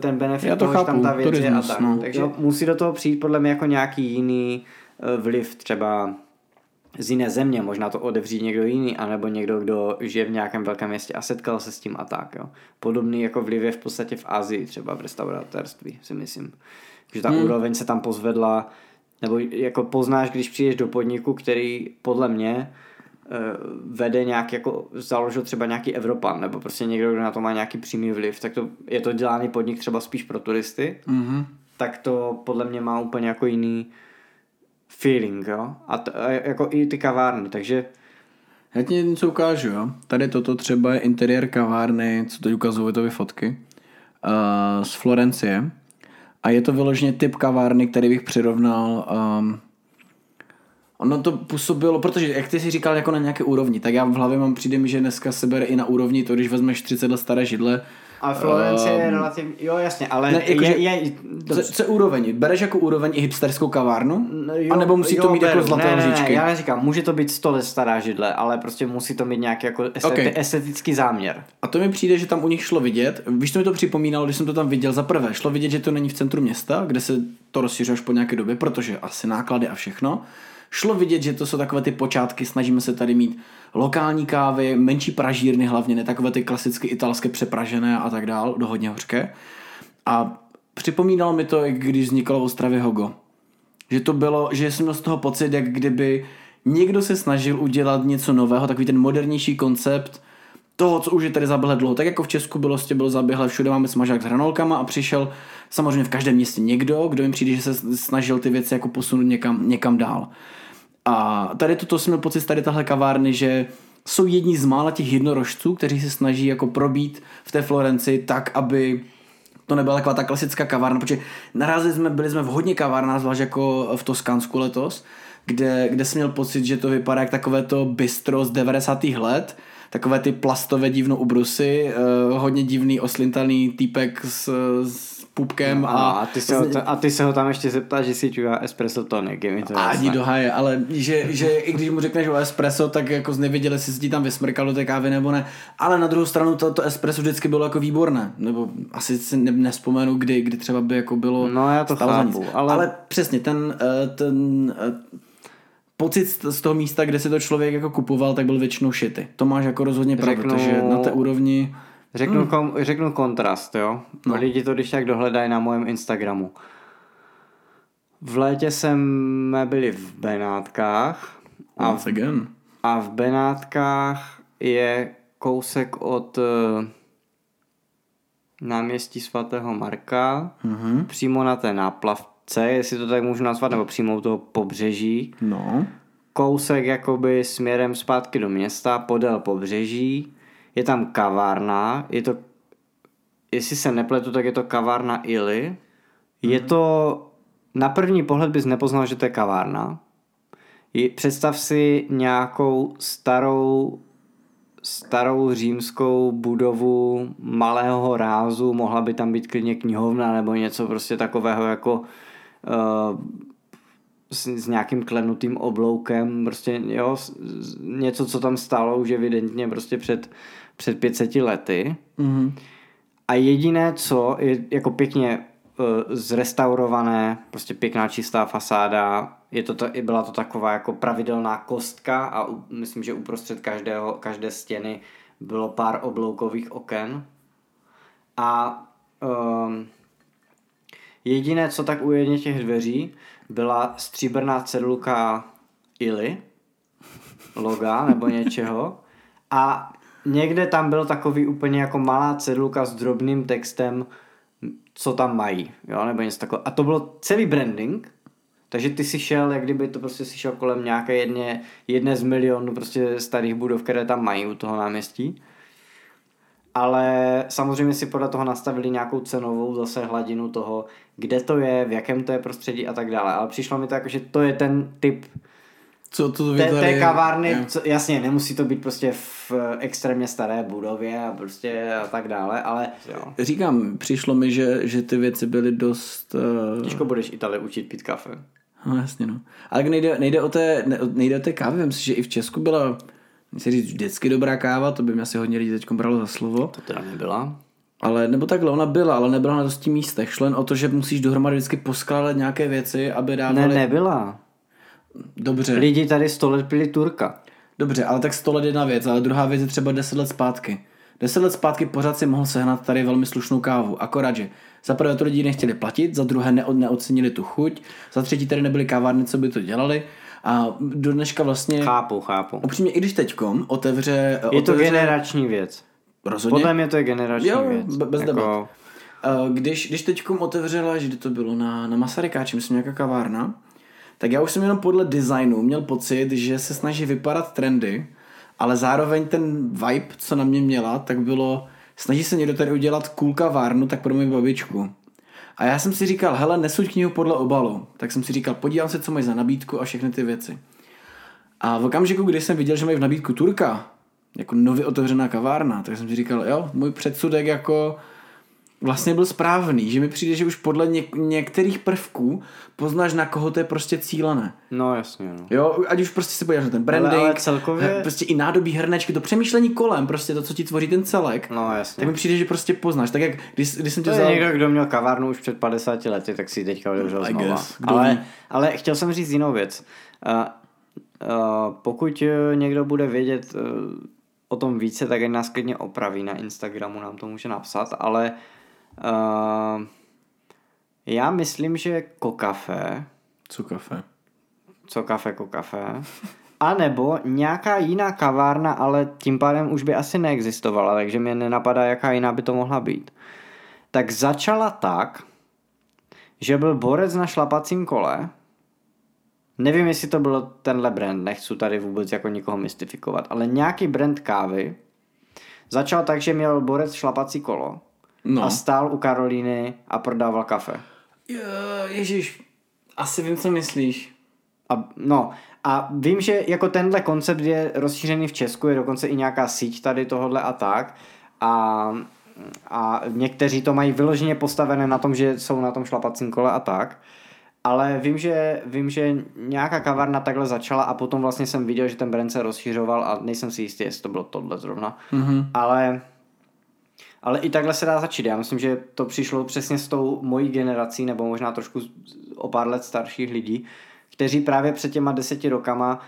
ten benefit Já to toho, že tam chápu, ta věc je a turismus, tak. no. Takže musí do toho přijít podle mě jako nějaký jiný eh, vliv třeba z jiné země, možná to odevří někdo jiný, anebo někdo, kdo žije v nějakém velkém městě a setkal se s tím a tak. Jo. Podobný jako vliv je v podstatě v Asii, třeba v restauratérství, si myslím. Že ta hmm. úroveň se tam pozvedla, nebo jako poznáš, když přijdeš do podniku, který podle mě eh, vede nějak jako, založil třeba nějaký Evropan, nebo prostě někdo, kdo na to má nějaký přímý vliv, tak to je to dělaný podnik třeba spíš pro turisty, Mhm. tak to podle mě má úplně jako jiný feeling, jo. A, t- a jako i ty kavárny, takže Já ti něco ukážu, jo. Tady toto třeba je interiér kavárny, co teď ukazují to fotky, uh, z Florencie. A je to vyloženě typ kavárny, který bych přirovnal um, Ono to působilo, protože jak ty si říkal jako na nějaké úrovni, tak já v hlavě mám přijde mi, že dneska se bere i na úrovni to, když vezmeš 30 let staré židle. a Florence je Ehm, relativně, jo jasně, ale Ne, jakože- je, je, Co, co úroveň? Bereš jako úroveň i hipsterskou kavárnu? No jo, a nebo musí jo, to mít beru. jako zlaté ne, ne? Ne, já neříkám, může to být 100 let stará židle, ale prostě musí to mít nějaký jako esteti- Okay. estetický záměr. A to mi přijde, že tam u nich šlo vidět, víš, to mi to připomínalo, když jsem to tam viděl za prvé, šlo vidět, že to není v centru města, kde se to rozšiřuje až po nějaké době, protože asi náklady a všechno. Šlo vidět, že to jsou takové ty počátky, snažíme se tady mít lokální kávy, menší pražírny hlavně, ne takové ty klasicky italské přepražené a tak dál, do hodně hořké. A připomínalo mi to, jak když vzniklo v Ostravě Hogo. Že to bylo, že jsem měl z toho pocit, jak kdyby někdo se snažil udělat něco nového, takový ten modernější koncept toho, co už je tady zaběhle dlouho. Tak jako v Česku bylo, bylo zaběhle, všude máme smažák s hranolkama a přišel samozřejmě v každém městě někdo, kdo jim přijde, že se snažil ty věci jako posunout někam, někam dál. A tady to, to jsem měl pocit tady tahle kavárny, že jsou jedni z mála těch jednorožců, kteří se snaží jako probít v té Florenci tak, aby to nebyla taková ta klasická kavárna, protože narazili jsme, byli jsme v hodně kavárnách, zvlášť jako v Toskánsku letos, kde, kde jsem měl pocit, že to vypadá jak takové to bistro z 90. let, takové ty plastové divno ubrusy, uh, hodně divný oslintaný týpek s, s pupkem. No, a, a, ty se ho, a ty se ho tam ještě zeptáš, že si čuká espresso tonic. Je mi to ani do haje, ale že, že i když mu řekneš o espresso, tak jako nevěděli, jestli se ti tam vysmrkal do té kávy nebo ne. Ale na druhou stranu to, to espresso vždycky bylo jako výborné. Nebo asi si ne, nespomenu, kdy, kdy třeba by jako bylo... No já to chápu, ale... ale... přesně, ten, eh, ten eh, pocit z toho místa, kde si to člověk jako kupoval, tak byl většinou šity. To máš jako rozhodně pravdu, řeknu, protože na té úrovni... Řeknu, hmm. kom, řeknu kontrast, jo. No. Lidi to když tak dohledají na mojem Instagramu. V létě jsme byli v Benátkách. A v, again. a v Benátkách je kousek od uh, náměstí svatého Marka, mm-hmm. přímo na té náplav, kopce, jestli to tak můžu nazvat, nebo přímo u toho pobřeží. No. Kousek jakoby směrem zpátky do města, podél pobřeží. Je tam kavárna, je to, jestli se nepletu, tak je to kavárna Ili. Je mhm. to, na první pohled bys nepoznal, že to je kavárna. Představ si nějakou starou starou římskou budovu malého rázu, mohla by tam být klidně knihovna nebo něco prostě takového jako s, s nějakým klenutým obloukem, prostě jo, něco, co tam stálo už evidentně prostě před, před 500 lety. Mm-hmm. A jediné, co je jako pěkně uh, zrestaurované, prostě pěkná čistá fasáda, je to, byla to taková jako pravidelná kostka a u, myslím, že uprostřed každého, každé stěny bylo pár obloukových oken. A um, Jediné, co tak u jedně těch dveří, byla stříbrná cedulka Ili, loga nebo něčeho. A někde tam byl takový úplně jako malá cedulka s drobným textem, co tam mají, jo, nebo něco takového. A to bylo celý branding, takže ty si šel, jak kdyby to prostě si šel kolem nějaké jedné, jedné z milionů prostě starých budov, které tam mají u toho náměstí ale samozřejmě si podle toho nastavili nějakou cenovou zase hladinu toho, kde to je, v jakém to je prostředí a tak dále. Ale přišlo mi to jako, že to je ten typ co to té, té kavárny, co, jasně, nemusí to být prostě v extrémně staré budově a prostě a tak dále, ale jo. Říkám, přišlo mi, že, že ty věci byly dost... Uh... Těžko budeš Itali učit pít kafe. No jasně, no. Ale nejde, nejde, o té, nejde o té kávy, myslím si, že i v Česku byla Nechci říct vždycky dobrá káva, to by mi asi hodně lidí teď bralo za slovo. To teda nebyla. Ale, nebo takhle, ona byla, ale nebyla na dosti místech. Šlo jen o to, že musíš dohromady vždycky poskládat nějaké věci, aby dávali... Ne, nebyla. Dobře. Lidi tady 100 let pili Turka. Dobře, ale tak 100 let jedna věc, ale druhá věc je třeba 10 let zpátky. 10 let zpátky pořád si mohl sehnat tady velmi slušnou kávu, akorát, že za prvé to lidi nechtěli platit, za druhé neocenili tu chuť, za třetí tady nebyly kávárny, co by to dělali a do dneška vlastně... Chápu, chápu. Upřímně, i když teďkom otevře... Je to generační věc. Rozhodně. Podle mě to je generační jo, věc. bez jako... debat. Když, když teďkom otevřela, že to bylo na, na Masarykáči, myslím nějaká kavárna, tak já už jsem jenom podle designu měl pocit, že se snaží vypadat trendy, ale zároveň ten vibe, co na mě měla, tak bylo, snaží se někdo tady udělat cool kavárnu, tak pro moji babičku. A já jsem si říkal, hele, nesuď knihu podle obalu. Tak jsem si říkal, podívám se, co mají za nabídku a všechny ty věci. A v okamžiku, kdy jsem viděl, že mají v nabídku Turka, jako nově otevřená kavárna, tak jsem si říkal, jo, můj předsudek jako vlastně byl správný, že mi přijde, že už podle něk- některých prvků poznáš, na koho to je prostě cílené. No jasně, no. Jo, ať už prostě si podíváš na ten branding, ale, ale celkově... prostě i nádobí hrnečky, to přemýšlení kolem, prostě to, co ti tvoří ten celek. No jasně. Tak mi přijde, že prostě poznáš, tak jak když, když jsem tě vzal... je někdo, kdo měl kavárnu už před 50 lety, tak si teďka otevřel znova. Guess, ale, ale chtěl jsem říct jinou věc. Uh, uh, pokud uh, někdo bude vědět uh, o tom více, tak ať nás klidně opraví na Instagramu, nám to může napsat, ale Uh, já myslím, že kokafe. Co kafe? Co kafe, kokafe. A nebo nějaká jiná kavárna, ale tím pádem už by asi neexistovala, takže mě nenapadá, jaká jiná by to mohla být. Tak začala tak, že byl borec na šlapacím kole, nevím, jestli to byl tenhle brand, nechci tady vůbec jako nikoho mystifikovat, ale nějaký brand kávy začal tak, že měl borec šlapací kolo No. a stál u Karolíny a prodával kafe. Jo, Ježíš, asi vím, co myslíš. A, no, a vím, že jako tenhle koncept je rozšířený v Česku, je dokonce i nějaká síť tady tohodle a tak. A, a někteří to mají vyloženě postavené na tom, že jsou na tom šlapacím kole a tak. Ale vím že, vím, že nějaká kavárna takhle začala a potom vlastně jsem viděl, že ten brand se rozšířoval a nejsem si jistý, jestli to bylo tohle zrovna. Mm-hmm. Ale, ale i takhle se dá začít. Já myslím, že to přišlo přesně s tou mojí generací, nebo možná trošku o pár let starších lidí, kteří právě před těma deseti rokama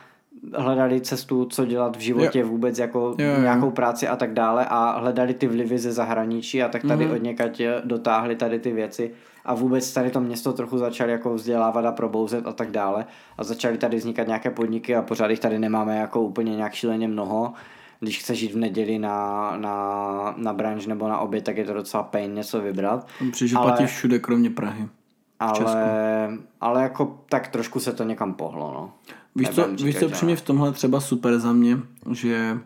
hledali cestu, co dělat v životě Jo. vůbec, jako Jo, jo. nějakou práci a tak dále a hledali ty vlivy ze zahraničí a tak tady mm-hmm. od někať dotáhli tady ty věci a vůbec tady to město trochu začali jako vzdělávat a probouzet a tak dále a začaly tady vznikat nějaké podniky a pořád jich tady nemáme jako úplně nějak šíleně mnoho. Když chceš jít v neděli na, na, na branž nebo na oběd, tak je to docela pain něco vybrat. Přiže Ale- platí všude, kromě Prahy. Ale, ale jako tak trošku se to někam pohlo, no. Víš co, Nebudem víš říkat, co přímě v tomhle třeba super za mě, že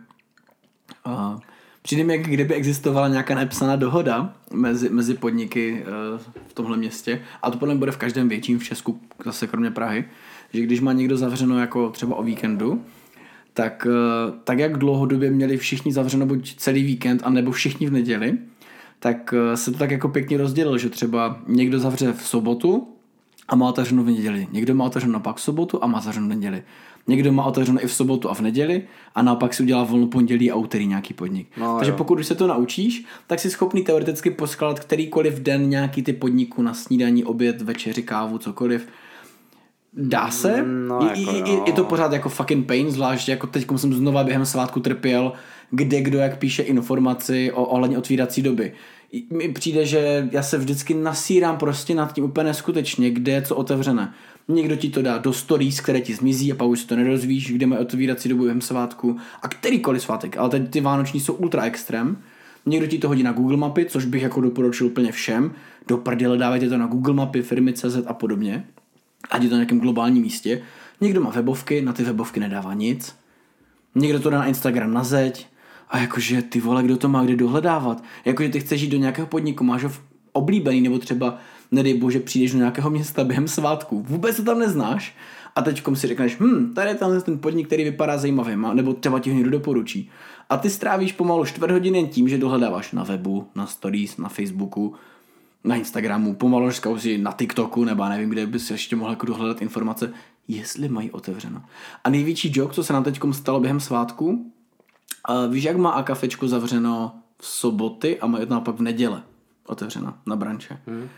uh, přijde mi, jak kdyby existovala nějaká nepsaná dohoda mezi, mezi podniky uh, v tomhle městě, a to podle mě bude v každém větším v Česku, zase kromě Prahy, že když má někdo zavřeno jako třeba o víkendu, tak, uh, tak jak dlouhodobě měli všichni zavřeno buď celý víkend, anebo všichni v neděli, tak uh, se to tak jako pěkně rozdělilo, že třeba někdo zavře v sobotu, a má otevřeno v neděli. Někdo má otevřeno pak v sobotu a má zavřeno v neděli. Někdo má otevřeno i v sobotu a v neděli a naopak si udělá volno pondělí a úterý nějaký podnik. No, Takže jo. pokud už se to naučíš, tak jsi schopný teoreticky poskládat kterýkoliv den nějaký ty podniku na snídaní, oběd, večeři, kávu, cokoliv. Dá se, No, je, jako je, je, jo. je to pořád jako fucking pain, zvlášť jako teď jsem znova během svátku trpěl, kde kdo jak píše informaci o ohledně otvírací doby. I- Mi přijde, že já se vždycky nasírám prostě nad tím úplně neskutečně, kde je co otevřené. Někdo ti to dá do stories, které ti zmizí a pak už si to nedozvíš, kde mají otvírací dobu během svátku a kterýkoliv svátek, ale teď ty vánoční jsou ultra extrém. Někdo ti to hodí na Google mapy, což bych jako doporučil úplně všem. Do prdele dávajte to na Google mapy, firmy CZ a podobně ať je to na nějakém globálním místě. Někdo má webovky, na ty webovky nedává nic. Někdo to dá na Instagram na zeď. A jakože ty vole, kdo to má kde dohledávat? Jakože ty chceš jít do nějakého podniku, máš ho oblíbený, nebo třeba, nedej bože, přijdeš do nějakého města během svátku. Vůbec to tam neznáš. A teď si řekneš, hm, tady je tam ten podnik, který vypadá zajímavě, nebo třeba ti ho někdo doporučí. A ty strávíš pomalu čtvrt hodiny tím, že dohledáváš na webu, na stories, na Facebooku, na Instagramu, pomalu si na TikToku, nebo nevím, kde bys ještě mohl jako dohledat informace, jestli mají otevřeno. A největší joke, co se nám teď stalo během svátku, a víš, jak má a kafečko zavřeno v soboty a mají to naopak v neděle otevřeno na branče. Hmm.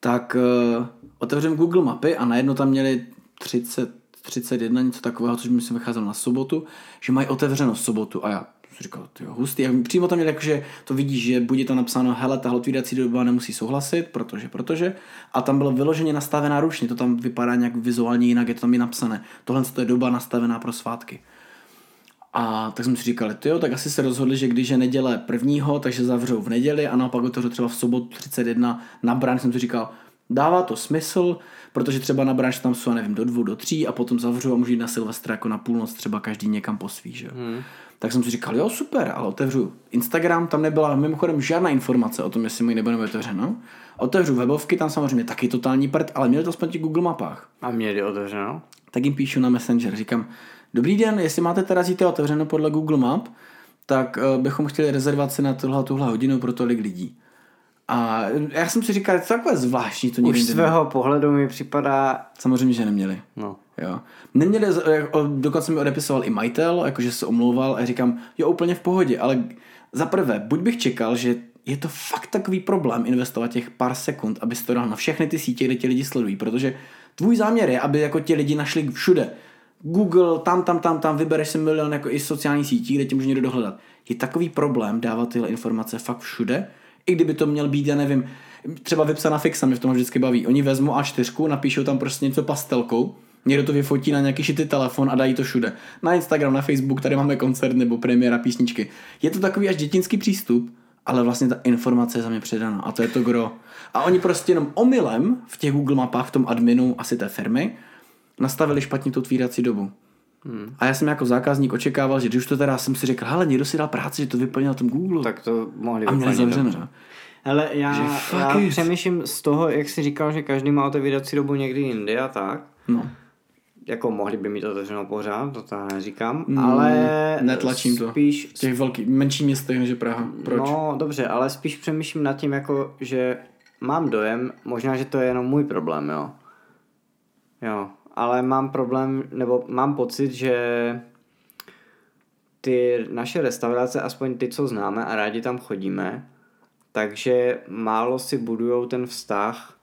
Tak uh, otevřem Google mapy a najednou tam měli 30, 31, něco takového, což mi se vycházelo na sobotu, že mají otevřeno v sobotu a já jsem říkal, ty hustý. A přímo tam měli jako, že to vidíš, že bude tam napsáno, hele, tahle otvírací doba nemusí souhlasit, protože, protože. A tam bylo vyloženě nastavená ručně, to tam vypadá nějak vizuálně jinak, je to tam i napsané. Tohle to je doba nastavená pro svátky. A tak jsme si říkali, jo, tak asi se rozhodli, že když je neděle prvního, takže zavřou v neděli a naopak otevřou třeba v sobotu 31 na branč, jsem si říkal, dává to smysl, protože třeba na branč tam jsou, nevím, do dvou, do tří a potom zavřou a můžu jít na Silvestra jako na půlnoc třeba každý někam posví, že? Hmm. Tak jsem si říkal, jo, super, ale otevřu Instagram, tam nebyla mimochodem žádná informace o tom, jestli mají nebo nebude otevřeno. Otevřu webovky, tam samozřejmě taky totální prd, ale měli to aspoň v těch Google mapách A měli otevřeno? tak jim píšu na Messenger, říkám, dobrý den, jestli máte teda zítra otevřeno podle Google Map, tak uh, bychom chtěli rezervaci na tuhle, tuhle hodinu pro tolik lidí. A já jsem si říkal, je to takové zvláštní, to Už někdy z svého pohledu mi připadá, Samozřejmě, že neměli. no, Jo. Neměli, dokonce mi odepisoval i majitel, jakože se omlouval a říkám, jo, úplně v pohodě, ale za prvé, buď bych čekal, že je to fakt takový problém investovat těch pár sekund, abys to dal na všechny ty sítě, kde ti lidi sledují, protože tvůj záměr je, aby jako ti lidi našli všude. Google, tam, tam, tam, tam, vybereš si milion jako i sociální sítí, kde tě může někdo dohledat. Je takový problém dávat tyhle informace fakt všude, i kdyby to měl být, já nevím, třeba vypsaná fixa mě v tom vždycky baví. Oni vezmou A4, napíšou tam prostě něco pastelkou, někdo to vyfotí na nějaký šitý telefon a dají to všude. Na Instagram, na Facebook, tady máme koncert nebo premiéra písničky. Je to takový až dětinský přístup, ale vlastně ta informace je za mě předána a to je to gro. A oni prostě jenom omylem v těch Google mapách, v tom adminu asi té firmy, nastavili špatně tu otvírací dobu. Hmm. A já jsem jako zákazník očekával, že když už to teda jsem si řekl, hele, někdo si dal práci, že to vyplnil na tom Google. Tak to mohli a měli zavřeno. dobře. Hele, já, Že já it. přemýšlím z toho, jak jsi říkal, že každý má otevírací dobu někdy jindy a tak. No. Jako mohli by mít otevřenou pořád, to já neříkám, Mm, ale netlačím to. spíš, V těch velkých, menších městech než Praha. Proč? No, dobře, ale spíš přemýšlím nad tím, jako, že mám dojem, možná, že to je jenom můj problém, jo. Jo, ale mám problém, nebo mám pocit, že ty naše restaurace, aspoň ty, co známe a rádi tam chodíme, takže málo si budujou ten vztah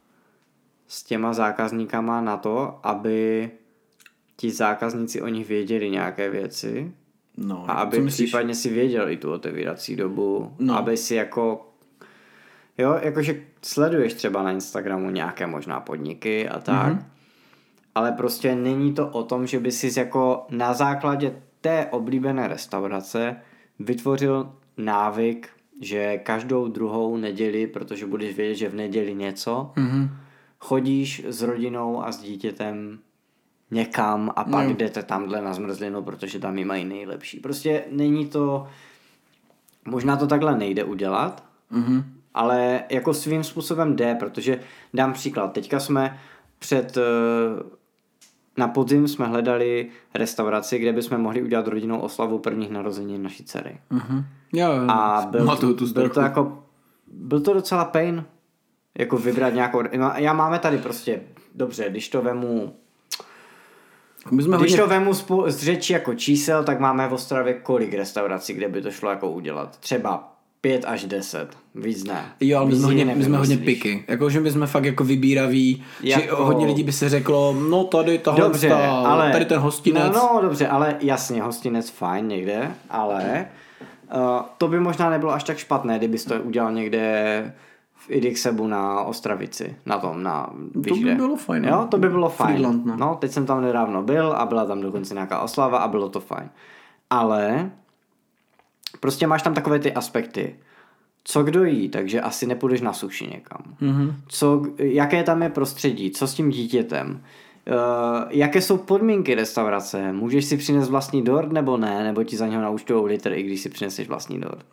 s těma zákazníkama na to, aby ti zákazníci o nich věděli nějaké věci, no a aby myslíš? případně si věděl i tu otevírací dobu, No. aby si jako, jo, jakože sleduješ třeba na Instagramu nějaké možná podniky a tak, Mhm. mm-hmm. ale prostě není to o tom, že by si jako na základě té oblíbené restaurace vytvořil návyk, že každou druhou neděli, protože budeš vědět, že v neděli něco, Mhm. chodíš s rodinou a s dítětem někam a pak No. jdete tamhle na zmrzlinu, protože tam ji mají nejlepší. Prostě není to, možná to takhle nejde udělat, Mhm. ale jako svým způsobem jde, protože dám příklad. Teďka jsme před, eh, na podzim jsme hledali restauraci, kde bychom mohli udělat rodinnou oslavu prvních narozenin naší dcery. Mhm. Jo, jo, A byl, tu byl to jako, byl to docela pain, jako vybrat nějakou, já máme tady prostě, dobře, když to vemu, My jsme když hodně... to vemu spolu, z řeči jako čísel, tak máme v Ostravě kolik restaurací, kde by to šlo jako udělat? Třeba 5 až 10, víc ne. Jo, ale my jsme, hodně, my jsme hodně piky. Jakože my jsme fakt jako vybíraví, že Jako- hodně lidí by se řeklo, no tady tahle, Dobře, ta, ale... tady ten hostinec. No, no, dobře, ale jasně, hostinec fajn někde, ale uh, to by možná nebylo až tak špatné, kdybys to udělal někde v Idixebu na Ostravici, na tom, na víš by kde. bylo fajn, no. Jo, to by bylo fajn. Friedland, no. no, teď jsem tam nedávno byl a byla tam dokonce nějaká oslava a bylo to fajn. Ale prostě máš tam takové ty aspekty. Co kdo jí, takže asi nepůjdeš na suši někam. Mhm. Co, jaké tam je prostředí, co s tím dítětem, Uh, jaké jsou podmínky restaurace? Můžeš si přinést vlastní dort nebo ne? Nebo ti za něho naučtou litr, i když si přineseš vlastní dort?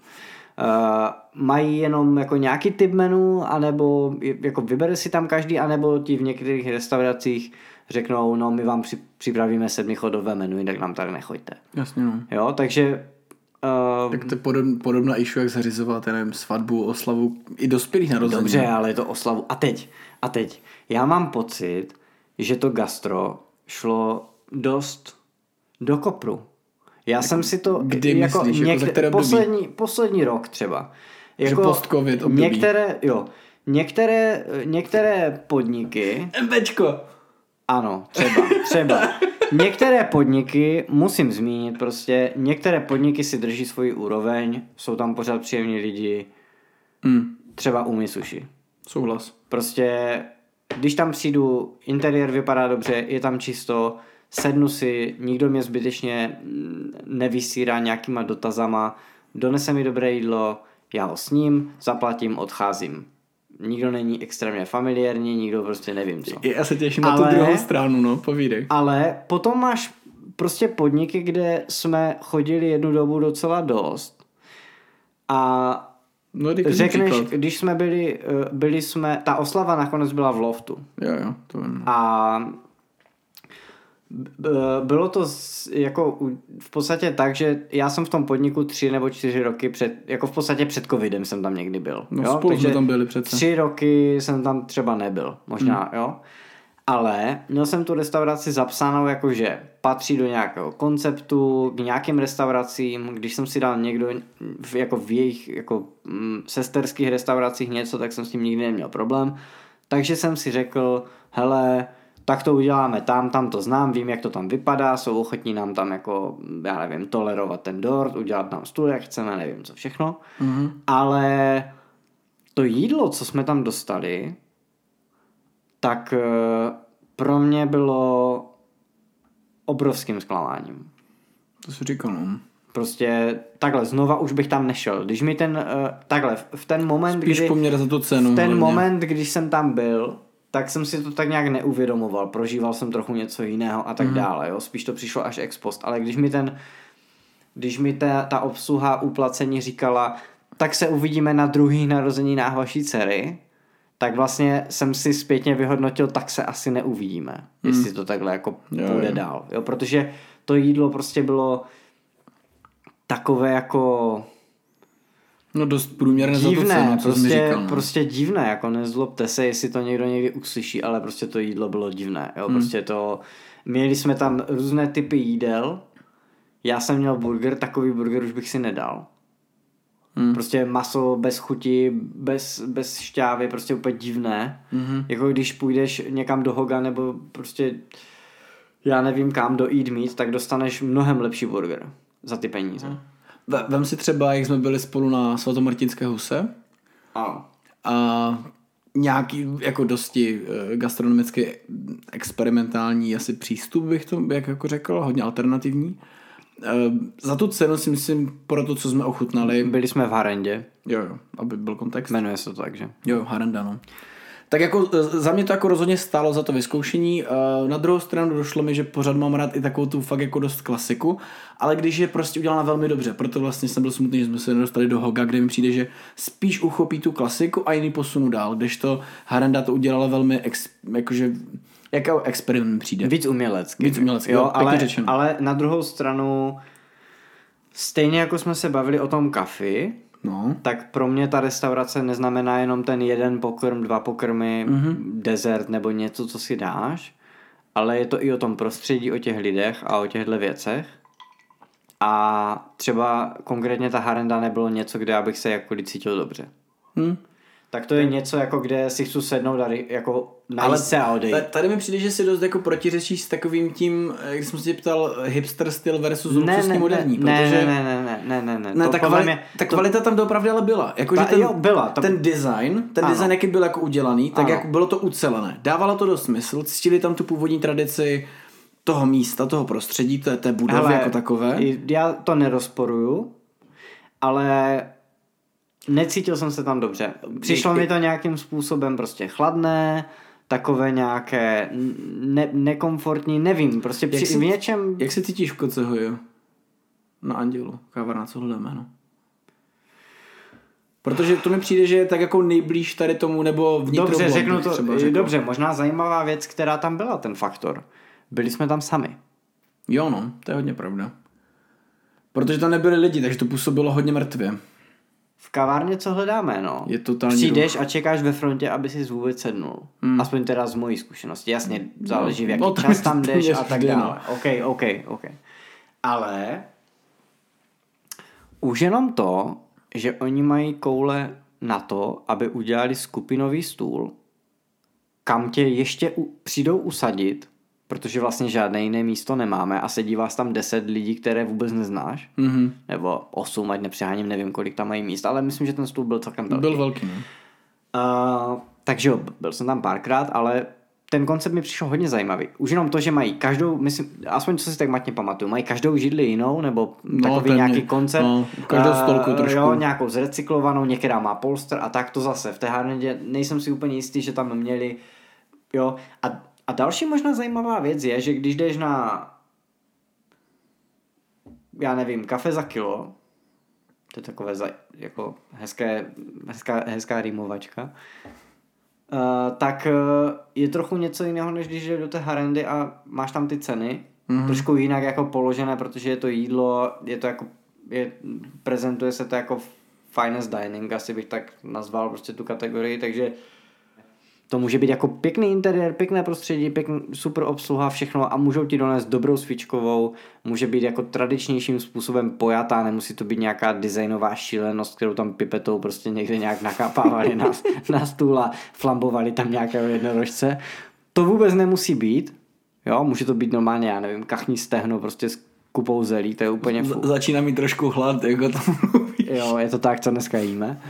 Uh, mají jenom jako nějaký typ menu, anebo jako vybere si tam každý, anebo ti v některých restauracích řeknou, no my vám při, připravíme sedmichodové menu, jinak nám tady nechoďte. Jasně, no. Jo, takže uh, Tak to je podob, podobná issue, jak zařizovat, já nevím, svatbu, oslavu, i dospělých narozenin. Dobře, ale je to oslavu. A teď, a teď. Já mám pocit, že to gastro šlo dost do kopru. Já jsem si to... kdy myslíš, jako za které období? poslední, poslední rok třeba. Že post-covid období. Některé, jo, některé, některé podniky, MBčko. ano, třeba, třeba. Některé podniky, musím zmínit prostě, některé podniky si drží svoji úroveň, jsou tam pořád příjemní lidi, Hmm. třeba umí sushi. Souhlas. Prostě, když tam přijdu, interiér vypadá dobře, je tam čisto, sednu si, nikdo mě zbytečně nevysírá nějakýma dotazama, donese mi dobré jídlo, já ho sním, zaplatím, odcházím. Nikdo není extrémně familiární, nikdo prostě nevím co. Já se těším na Ale- tu druhou stranu, no, povídej. Ale potom máš prostě podniky, kde jsme chodili jednu dobu docela dost a No, řekneš, příklad. když jsme byli, eh, byli jsme, ta oslava nakonec byla v loftu. Jo, jo, to vím. A bylo to jako v podstatě tak, že já jsem v tom podniku tři nebo čtyři roky před, jako v podstatě před covidem jsem tam někdy byl. No, jo? spolu jsme tam byli přece. Tři roky jsem tam třeba nebyl, možná, Hmm. jo. Ale měl jsem tu restauraci zapsánou jako, že patří do nějakého konceptu, k nějakým restauracím, když jsem si dal někdo v, jako v jejich jako, mm, sesterských restauracích něco, tak jsem s tím nikdy neměl problém. Takže jsem si řekl, hele, tak to uděláme tam, tam to znám, vím, jak to tam vypadá, jsou ochotní nám tam jako, já nevím, tolerovat ten dort, udělat nám stůl, jak chceme, nevím co všechno. Mhm. Ale to jídlo, co jsme tam dostali, tak eh, pro mě bylo obrovským zklamáním. To si říkal, no. Prostě takhle, znova už bych tam nešel. Když mi ten, eh, takhle, v ten moment, Spíš kdy, poměr za tu cenu. v ten hlavně. moment, když jsem tam byl, tak jsem si to tak nějak neuvědomoval, prožíval jsem trochu něco jiného a tak mm. dále, jo, spíš to přišlo až ex post, ale když mi ten, když mi ta, ta obsluha uplacení říkala, tak se uvidíme na druhých narozeninách vaší dcery, tak vlastně jsem si zpětně vyhodnotil, tak se asi neuvidíme, mm. jestli to takhle jako Jo, půjde jo. dál, jo, protože to jídlo prostě bylo takové jako No dost průměrné za divné, cenu, co jsi mi prostě, říkal. No. prostě divné, jako nezlobte se, jestli to někdo někdy uslyší, ale prostě to jídlo bylo divné, jo, hmm. prostě to, měli jsme tam různé typy jídel, já jsem měl burger, takový burger už bych si nedal. Hmm. Prostě maso bez chuti, bez, bez šťávy, prostě úplně divné. Mhm. Jako když půjdeš někam do Hoga nebo prostě já nevím kam do Eat Meat, tak dostaneš mnohem lepší burger za ty peníze. Hmm. Ve- Vem si třeba, jak jsme byli spolu na svatomartinské huse Ano. a nějaký jako dosti eh, gastronomicky experimentální asi přístup bych to jak jako řekl, hodně alternativní. Eh, Za tu cenu si myslím, pro to, co jsme ochutnali, Byli jsme v Harendě, jo, jo, aby byl kontext. jmenuje se to tak, že? Jo, Harenda, no. Tak jako e, za mě to jako rozhodně stálo za to vyzkoušení. E, Na druhou stranu došlo mi, že pořád mám rád i takovou tu fakt jako dost klasiku, ale když je prostě udělána velmi dobře, proto vlastně jsem byl smutný, že jsme se nedostali do Hoga, kde mi přijde, že spíš uchopí tu klasiku a jiný posunu dál, kdežto Harenda to udělala velmi, ex, jakože, jako experiment přijde. Víc umělecky. Víc umělecky, jo, jo, ale, řečeno. ale na druhou stranu, stejně jako jsme se bavili o tom kafi, No, tak pro mě ta restaurace neznamená jenom ten jeden pokrm, dva pokrmy, Mhm. mm-hmm. dezert nebo něco, co si dáš, ale je to i o tom prostředí, o těch lidech a o těchto věcech. A třeba konkrétně ta Harenda nebylo něco, kde abych se jako cítil dobře. hm. Tak to je něco, jako kde si chci sednout a jako Ale najít se a odejít. ta- tady mi přijde, že si dost jako protiřečíš s takovým tím, eh, jak jsem se ptal, hipster styl versus luxusní moderní, ne, protože... ne, ne, ne, ne, ne, ne, Ne, to ta, kvali- mě, ta to, kvalita tam doopravdy ale byla. Jako, Ta- že ten, jo, byla, to- ten design, ten Ano. design, jaký byl jako udělaný, tak Ano. jak bylo to ucelené. Dávalo to dost smysl, ctili tam tu původní tradici toho místa, toho prostředí, té, té budovy Hele, jako takové. Já to nerozporuju, ale necítil jsem se tam dobře. Přišlo mi to nějakým způsobem prostě chladné, takové nějaké ne- nekomfortní, nevím, prostě při, si- v něčem... Jak se cítíš v Kocehoju? Na Andělu, kavárna, co hledáme, no. Protože to mi přijde, že je tak jako nejblíž tady tomu, nebo vnitro Dobře, řeknu to, třeba řekl. dobře, možná zajímavá věc, která tam byla, ten faktor. Byli jsme tam sami. Jo no, to je hodně pravda. Protože tam nebyli lidi, takže to působilo hodně mrtvě. V kavárně co hledáme, no? Je totální Přijdeš a čekáš ve frontě, aby si vůbec sednul. Hmm. Aspoň teda z mojí zkušenosti. Jasně, záleží v jaký no, no, čas tam jdeš a tak no. dále. OK, OK, OK. Ale už jenom to, že oni mají koule na to, aby udělali skupinový stůl, kam tě ještě u, přijdou usadit, protože vlastně žádné jiné místo nemáme a sedí vás tam 10 lidí, které vůbec neznáš. Mhm. Nebo 8, ať nepřeháním, nevím, kolik tam mají míst, ale myslím, že ten stůl byl celkem velký. Byl velký, no. Uh, takže jo, byl jsem tam párkrát, ale ten koncept mi přišel hodně zajímavý. Už jenom to, že mají každou, myslím, aspoň co si tak matně pamatuju, mají každou židli jinou, nebo No, takový téměř. nějaký koncept. No, každou stolku Eh, trošku. Jo, nějakou zrecyklovanou, některá má polster a tak to zase. V té Harnedě nejsem si úplně jistý, že tam měli, jo. A, a další možná zajímavá věc je, že když jdeš na, já nevím, kafe za kilo, to je takové za, jako hezké, hezká, hezká rýmovačka, Uh, tak uh, je trochu něco jiného, než když jdeš do té harendy a máš tam ty ceny. Mm-hmm. Trošku jinak jako položené, protože je to jídlo, je to jako, je, prezentuje se to jako finest dining, asi bych tak nazval prostě tu kategorii, takže to může být jako pěkný interiér, pěkné prostředí, pěkný, super obsluha, všechno a můžou ti donést dobrou svíčkovou, může být jako tradičnějším způsobem pojatá, nemusí to být nějaká designová šílenost, kterou tam pipetou prostě někde nějak nakapávali na, na stůl a flambovali tam nějakého jednorožce. To vůbec nemusí být, jo, může to být normálně, já nevím, kachní stehno prostě s kupou zelí, to je úplně Z- fu. začíná mít trošku hlad, jako tam mluvíš. Jo, je to tak, co dneska jíme.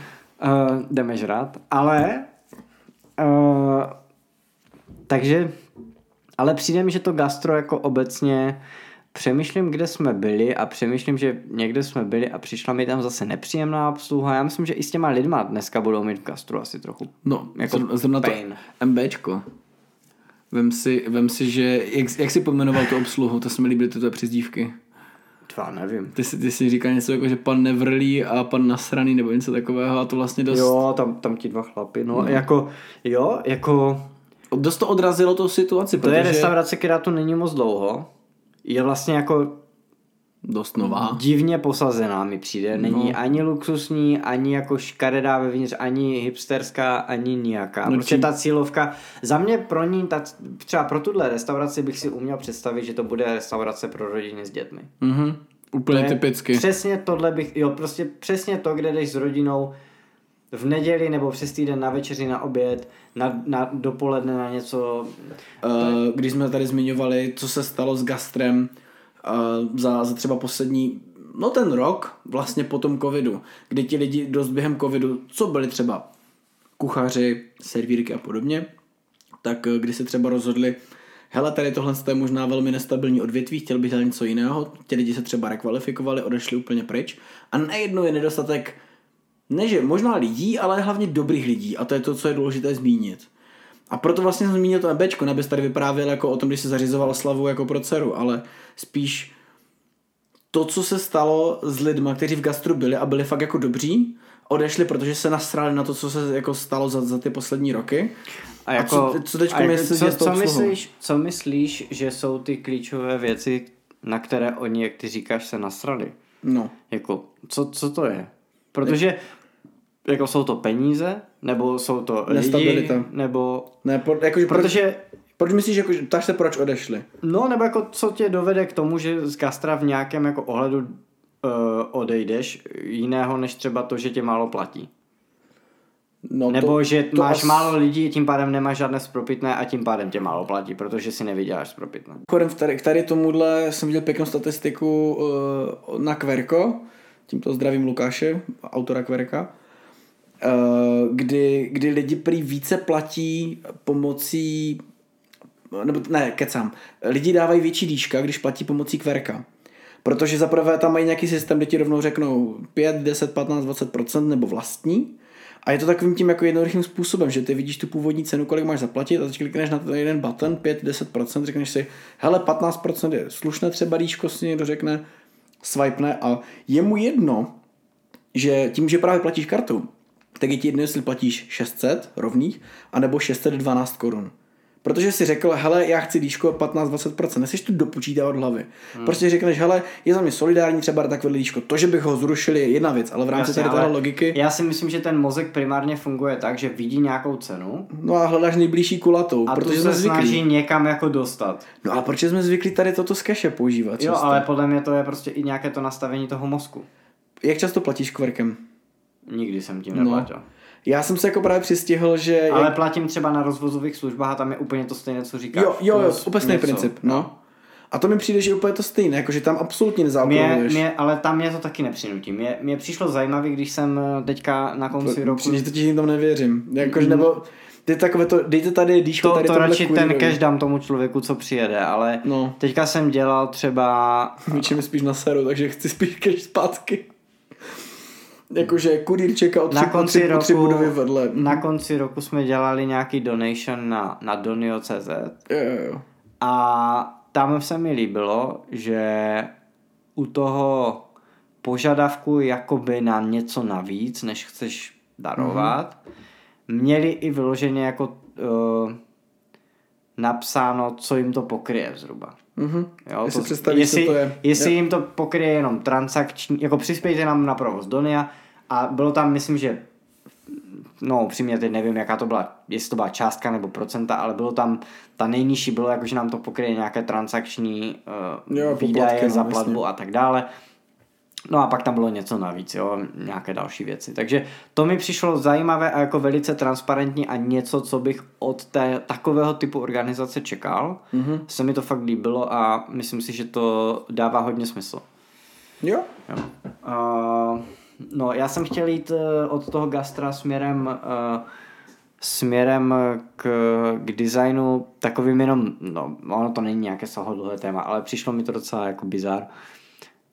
Uh, jdeme žrát, ale uh, takže ale přijde mi, že to gastro jako obecně přemýšlím, kde jsme byli a přemýšlím, že někde jsme byli a přišla mi tam zase nepříjemná obsluha. Já myslím, že i s těma lidma dneska budou mít v gastru asi trochu. No, Jako zrovna to pain. MBčko. Vem si, vem si, že, jak, jak jsi pojmenoval tu obsluhu, to se mi líbily ty tvoje Tvá nevím. Ty si, ty si říkal něco jako, že pan nevrlý a pan nasraný nebo něco takového a to vlastně dost, Jo, tam, tam ti dva chlapy, no, jako, jo, jako, dost to odrazilo tou situaci, to je protože restaurace, která tu není moc dlouho. Je vlastně jako dost nová. divně posazená mi přijde. Není No. ani luxusní, ani jako škaredá vevnitř, ani hipsterská, ani nijaká. No, čím- ta cílovka, za mě pro ní, ta, třeba pro tuhle restauraci bych si uměl představit, že to bude restaurace pro rodiny s dětmi. Mhm, úplně To typicky. Přesně tohle bych, jo, prostě přesně to, kde jdeš s rodinou v neděli nebo přes týden na večeři, na oběd, na, na dopoledne na něco. Uh, když jsme tady zmiňovali, co se stalo s gastrem za, za třeba poslední, no ten rok, vlastně po tom covidu, kdy ti lidi dost během covidu, co byli třeba kuchaři, servírky a podobně, tak eh, když se třeba rozhodli, hele, tady tohle je možná velmi nestabilní odvětví, chtěl bych dělat něco jiného, ti lidi se třeba rekvalifikovali, odešli úplně pryč a najednou je nedostatek, ne že možná lidí, ale hlavně dobrých lidí a to je to, co je důležité zmínit. A proto vlastně jsem zmínil to Bčko, nebys tady vyprávěl jako o tom, když se zařizoval slavu jako pro dceru, ale spíš to, co se stalo s lidmi, kteří v gastru byli a byli fakt jako dobří, odešli, protože se nasrali na to, co se jako stalo za, za ty poslední roky. A, jako, co- co teďko a jako, myslíš co, co, myslíš, co myslíš, že jsou ty klíčové věci, na které oni, jak ty říkáš, se nasrali? No. Jako, co, co to je? Protože jako jsou to peníze, nebo jsou to lidi, Nestabilita. nebo... Ne, po, jakože proč, Protože proč myslíš, jako, že- ptáš se, proč odešli? No, nebo jako co tě dovede k tomu, že z gastra v nějakém jako ohledu uh, odejdeš jiného, než třeba to, že tě málo platí. No, nebo to, že to máš as- málo lidí, tím pádem nemáš žádné spropitné a tím pádem tě málo platí, protože si nevyděláš spropitné. Mimochodem, v tady, k tady tomuhle jsem viděl pěknou statistiku uh, na Kverko, tímto zdravím Lukáše, autora Kverka, kdy, kdy lidi prý více platí pomocí, nebo ne, kecám, lidi dávají větší dýška, když platí pomocí Kverka. Protože zaprvé tam mají nějaký systém, kde ti rovnou řeknou 5, 10, 15, 20% nebo vlastní. A je to takovým tím jako jednoduchým způsobem, že ty vidíš tu původní cenu, kolik máš zaplatit a teď klikneš na ten jeden button, 5, 10%, řekneš si, hele, 15% je slušné třeba díško, si někdo řekne, swipene a je mu jedno, že tím, že právě platíš kartu, tak je ti jedno, jestli platíš 600 rovných, anebo 612 korun. Protože si řekl, hele, já chci díško 15-20%, neseš tu dopočítávat hlavy. Hmm. Prostě řekneš, hele, je za mě solidární třeba takové díško. To, že bych ho zrušil, je jedna věc, ale v rámci Jasně, tady téhle logiky, Já si myslím, že ten mozek primárně funguje tak, že vidí nějakou cenu no a hledáš nejbližší kulatou, a protože tu jsme se snaží zvyklí. někam jako dostat. No a proč jsme zvyklí tady toto z používat? Jo, často? ale podle mě to je prostě i nějaké to nastavení toho mozku. Jak často platíš kverkem? Nikdy jsem tím No. neplatil. Já jsem se jako právě přistihl, že... Ale jak... platím třeba na rozvozových službách a tam je úplně to stejné, co říkáš. Jo, jo, jo, úplně stejný princip, no. A to mi přijde, že je úplně to stejné, jako že tam absolutně Mě, nezákonuješ. mě, ale tam mě to taky nepřinutí. Mě, mě přišlo zajímavé, když jsem eh, teďka na konci roku... Přijde, že tam nevěřím. Jakože, nebo ty takové to, dejte tady dýško, To, tady to radši ten cash dám tomu člověku, co přijede, ale No. teďka jsem dělal třeba... Mi spíš na seru, takže chci spíš cash zpátky. Jakože kurýr čeká o tři, Na konci, tři, o tři roku, budovy vedle. na konci roku jsme dělali nějaký donation na, na Donio.cz Jo, jo, jo. a tam se mi líbilo, že u toho požadavku jakoby na něco navíc, než chceš darovat, mm-hmm. měli i vyloženě jako uh, napsáno, co jim to pokryje zhruba. Mhm. Jo, Jestli představíš, jestli, co to je. Jestli jim to pokryje jenom transakční, jako přispějte nám na provoz Donia a bylo tam, myslím, že no upřímně teď nevím, jaká to byla, jestli to byla částka nebo procenta, ale bylo tam, ta nejnižší bylo jako, že nám to pokryje nějaké transakční uh, Jo, poplatky, výdaje no, za jasně. platbu a tak dále. No a pak tam bylo něco navíc, jo, nějaké další věci. Takže to mi přišlo zajímavé a jako velice transparentní a něco, co bych od té takového typu organizace čekal. Mm-hmm. Se mi to fakt líbilo a myslím si, že to dává hodně smysl. Jo? Jo. Uh, no, já jsem chtěl jít uh, od toho gastra směrem uh, směrem k, k designu takovým jenom, no ono to není nějaké sahodlhé téma, ale přišlo mi to docela jako bizar.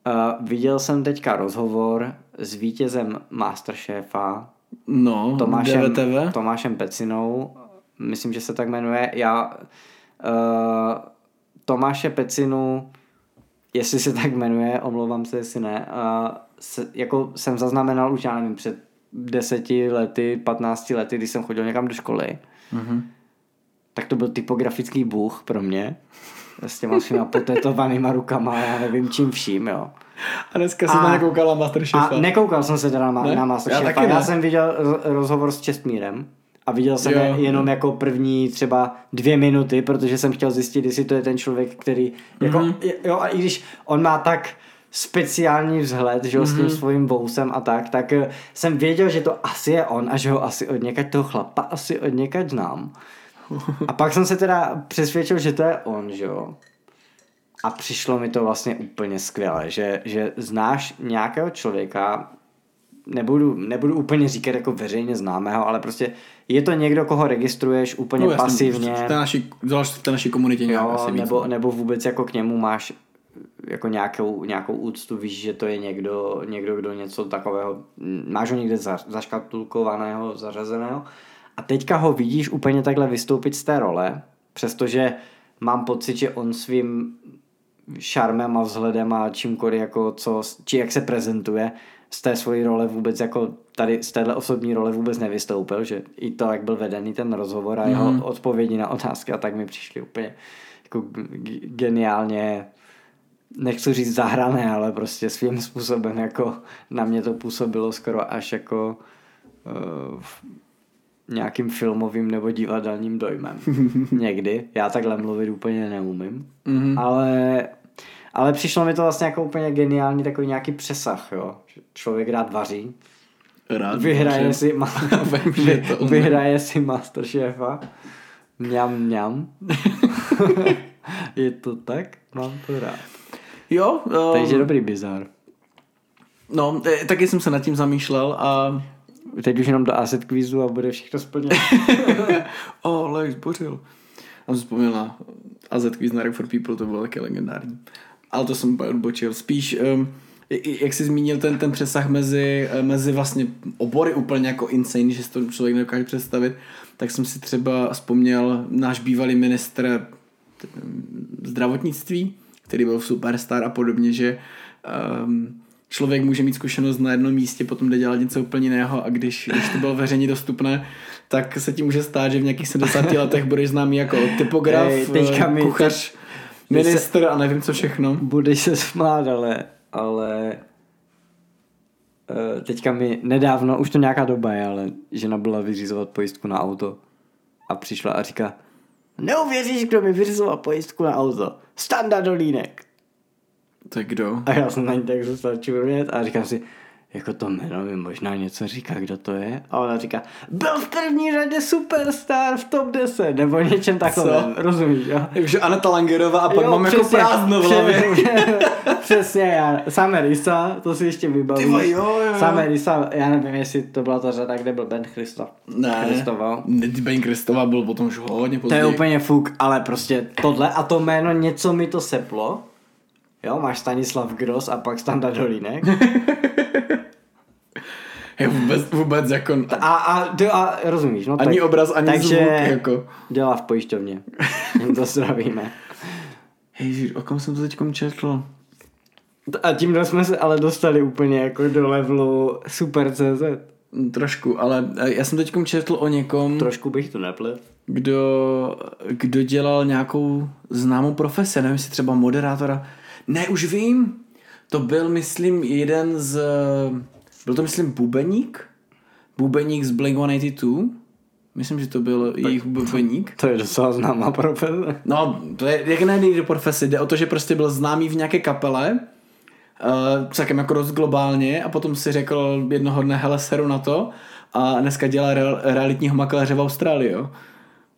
Uh, viděl jsem teďka rozhovor s vítězem Masterchefa No, Tomášem, DVTV. Tomášem Pecinou, myslím, že se tak jmenuje. Já uh, Tomáše Pecinu, jestli se tak jmenuje, omlouvám se, jestli ne, uh, se, jako jsem zaznamenal už, já nevím, před deseti lety, patnácti lety, když jsem chodil někam do školy, Mhm. tak to byl typografický bůh pro mě. S těma svýma potetovanýma rukama, já nevím čím vším, jo. A dneska jsem A- na nekoukal na Masterchefa. A nekoukal jsem se teda na, Ne? na Já Masterchefa. Já, já jsem viděl ro- rozhovor s Čestmírem a viděl jsem Jo. je jenom jako první třeba dvě minuty, protože jsem chtěl zjistit, jestli to je ten člověk, který jako, Mhm. jo a i když on má tak speciální vzhled, že jo, s tím Mhm. svým vousem a tak, tak eh, jsem věděl, že to asi je on a že ho asi od někaď toho chlapa asi od někaď znám. A pak jsem se teda přesvědčil, že to je on, že jo. A přišlo mi to vlastně úplně skvěle, že, že znáš nějakého člověka, nebudu, nebudu úplně říkat jako veřejně známého, ale prostě je to někdo, koho registruješ úplně no, jasně, pasivně. V té naší, v té naší komunitě nějak Jo, asi víc. nebo, nebo vůbec jako k němu máš jako nějakou, nějakou úctu, víš, že to je někdo, někdo, kdo něco takového, máš ho někde za, zaškatulkovaného, zařazeného a teďka ho vidíš úplně takhle vystoupit z té role, přestože mám pocit, že on svým šarmem a vzhledem a čímkoliv, jako co, či jak se prezentuje, z té svojí role vůbec jako tady z téhle osobní role vůbec nevystoupil, že i to, jak byl vedený ten rozhovor a jeho Mhm. odpovědi na otázky a tak mi přišly úplně jako geniálně nechci říct zahrané, ale prostě svým způsobem jako na mě to působilo skoro až jako uh, nějakým filmovým nebo divadelním dojmem. Někdy. Já takhle mluvit úplně neumím. Mhm. Ale, ale přišlo mi to vlastně jako úplně geniální takový nějaký přesah, jo. Člověk rád vaří. Rád, Vyhraje že- si, ma- Vím, že to umím. vyhraje si Masterchefa. Mňam, mňam. Je to tak? Mám to rád. Jo, um, Takže dobrý bizar. no, eh, taky jsem se nad tím zamýšlel a Teď už jenom do asset quizu a bude všechno splněno. o, oh, Lex zbořil. A jsem vzpomněl na AZ Quiz na Rock for People, to bylo taky legendární. Ale to jsem odbočil. Spíš, um, jak jsi zmínil ten, ten přesah mezi, eh, mezi vlastně obory úplně jako insane, že si to člověk nedokáže představit, tak jsem si třeba vzpomněl náš bývalý ministr t- zdravotnictví, který byl superstar a podobně, že um, člověk může mít zkušenost na jednom místě, potom jde dělat něco úplně jiného a když, když to bylo veřejně dostupné, tak se ti může stát, že v nějakých 70 letech budeš známý jako typograf, Ej, teďka mi- kuchař, teď- minister a nevím co všechno. Budeš se smát, ale, ale eh, teďka mi nedávno, už to nějaká doba je, ale žena byla vyřizovat pojistku na auto a přišla a říká neuvěříš, kdo mi vyřizoval pojistku na auto. Standa Dolínek. Je kdo? A já jsem na ní tak zůstal čumět a říkám si, jako to jméno mi možná něco říká, kdo to je. A ona říká, byl v první řadě superstar v top 10, nebo něčem takovém, rozumíš, jo? Takže Aneta Langerová a pak Jo, mám jako přesně, prázdno v hlavě. Přesně, já. Same Risa, to si ještě vybavím. Ty vole, jo, jo, jo. Same Risa, já nevím, jestli to byla ta řada, kde byl Ben Christoph. Ne, Christoval. ne, Ben Kristova byl potom už hodně To později. je úplně fuk, ale prostě tohle a to jméno něco mi to seplo. Jo, máš Stanislav Gross a pak Standa Dolínek. Je vůbec, vůbec jako... A, a, a, a rozumíš, no Ani tak, obraz, ani takže zvuk, jako. dělá v pojišťovně. Jim to zdravíme. Ježiš, o kom jsem to teďkom četl? A tímhle jsme se ale dostali úplně jako do levelu Super CZ. Hm, Trošku, ale eh, já jsem teďkom četl o někom, Trošku bych to neplet. kdo, kdo dělal nějakou známou profesi, nevím, jestli třeba moderátora. Ne, už vím. To byl, myslím, jeden z... Byl to, myslím, Bubeník? Bubeník z Blink-182? Myslím, že to byl jejich bubeník. To je docela známá profese. No, to je, jak nejde do profesi, jde o to, že prostě byl známý v nějaké kapele, uh, celkem jako dost globálně a potom si řekl jednoho dne, hele, seru na to a dneska dělá real, realitního makléře v Austrálii, jo.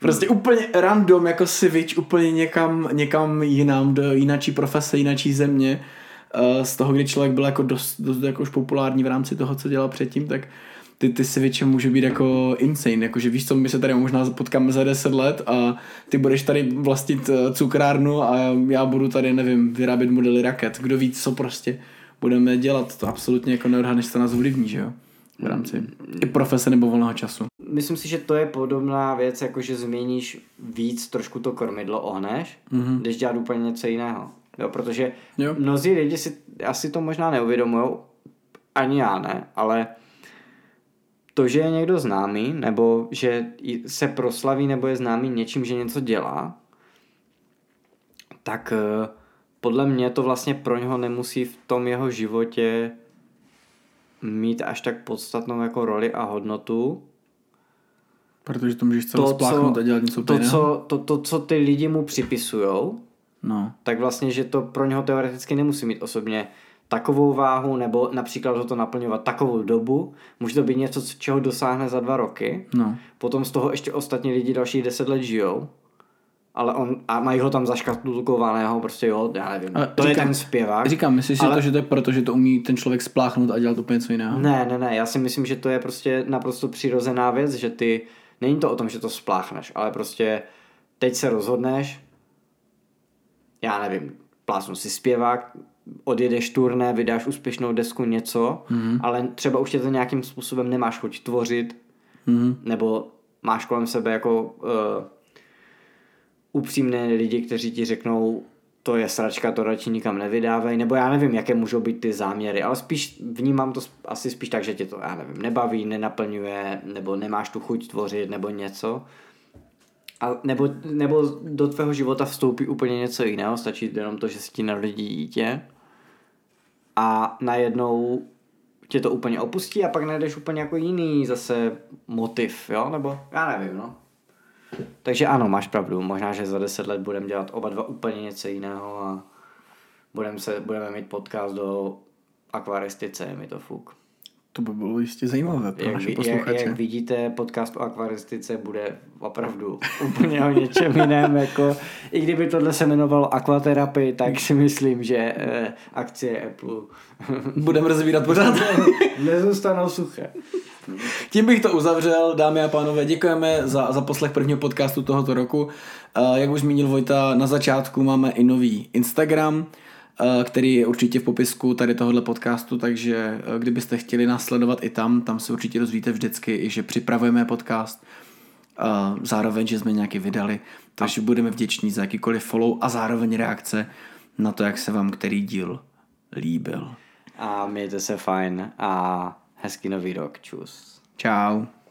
Prostě úplně random, jako switch úplně někam, někam jinam, do jinačí profese, jinačí země, uh, z toho, kdy člověk byl jako dost, dost jako už populární v rámci toho, co dělal předtím, tak ty, ty switche může být jako insane, jakože víš co, my se tady možná potkáme za 10 let a ty budeš tady vlastnit eh, cukrárnu a já budu tady, nevím, vyrábět modely raket, kdo ví, co prostě budeme dělat, to absolutně jako neodhadneš, co nás ovlivní, že jo, v rámci i profese nebo volného času. Myslím si, že to je podobná věc, jako že změníš víc, trošku to kormidlo ohneš, mm-hmm. když dělat úplně něco jiného. Jo, protože jo. mnozí lidi si asi to možná neuvědomují, ani já ne, ale to, že je někdo známý, nebo že se proslaví, nebo je známý něčím, že něco dělá, tak eh, podle mě to vlastně pro něho nemusí v tom jeho životě mít až tak podstatnou jako roli a hodnotu. Protože to můžeš celé spláchnout a dělat něco to, co, to, to, co ty lidi mu připisujou, no. tak vlastně, že to pro něho teoreticky nemusí mít osobně takovou váhu, nebo například ho to naplňovat takovou dobu. Může to být něco, čeho dosáhne za dva roky. No. Potom z toho ještě ostatní lidi další deset let žijou. Ale on, a mají ho tam zaškatulkovaného, prostě jo, já nevím. A to říkám, je ten zpěvák. Říkám, myslíš ale... si to, že to je proto, že to umí ten člověk spláchnout a dělat úplně něco jiného? Ne, ne, ne, já si myslím, že to je prostě naprosto přirozená věc, že ty, není to o tom, že to spláchneš, ale prostě teď se rozhodneš, já nevím, plásnu si zpěvák, odjedeš turné, vydáš úspěšnou desku, něco, mm-hmm. ale třeba už tě to nějakým způsobem nemáš chuť tvořit, mm-hmm. nebo máš kolem sebe jako uh, upřímné lidi, kteří ti řeknou, to je sračka, to radši nikam nevydávej, nebo já nevím, jaké můžou být ty záměry, ale spíš vnímám to asi spíš tak, že tě to, já nevím, nebaví, nenaplňuje, nebo nemáš tu chuť tvořit, nebo něco. A nebo, nebo do tvého života vstoupí úplně něco jiného, stačí jenom to, že si ti narodí dítě a najednou tě to úplně opustí a pak najdeš úplně jako jiný zase motiv, jo, nebo já nevím, no. Takže ano, máš pravdu, možná, že za deset let budeme dělat oba dva úplně něco jiného a budeme, se, budeme mít podcast do akvaristice, je mi to fuk. To by bylo jistě zajímavé pro jak, naše posluchače. Jak, jak vidíte, podcast o akvaristice bude opravdu úplně o něčem jiném. Jako, I kdyby tohle se jmenovalo akvaterapii, tak si myslím, že eh, akcie Apple budeme rozvírat pořád. nezůstanou suché. Tím bych to uzavřel, dámy a pánové, děkujeme za, za poslech prvního podcastu tohoto roku. Uh, jak už zmínil Vojta, na začátku máme i nový Instagram, Eh, který je určitě v popisku tady tohohle podcastu, takže eh, kdybyste chtěli nás sledovat i tam, tam se určitě dozvíte vždycky, že připravujeme podcast, zároveň, že jsme nějaký vydali, takže budeme vděční za jakýkoliv follow a zároveň reakce na to, jak se vám který díl líbil. A mějte se fajn a hezký nový rok. Čus. Ciao.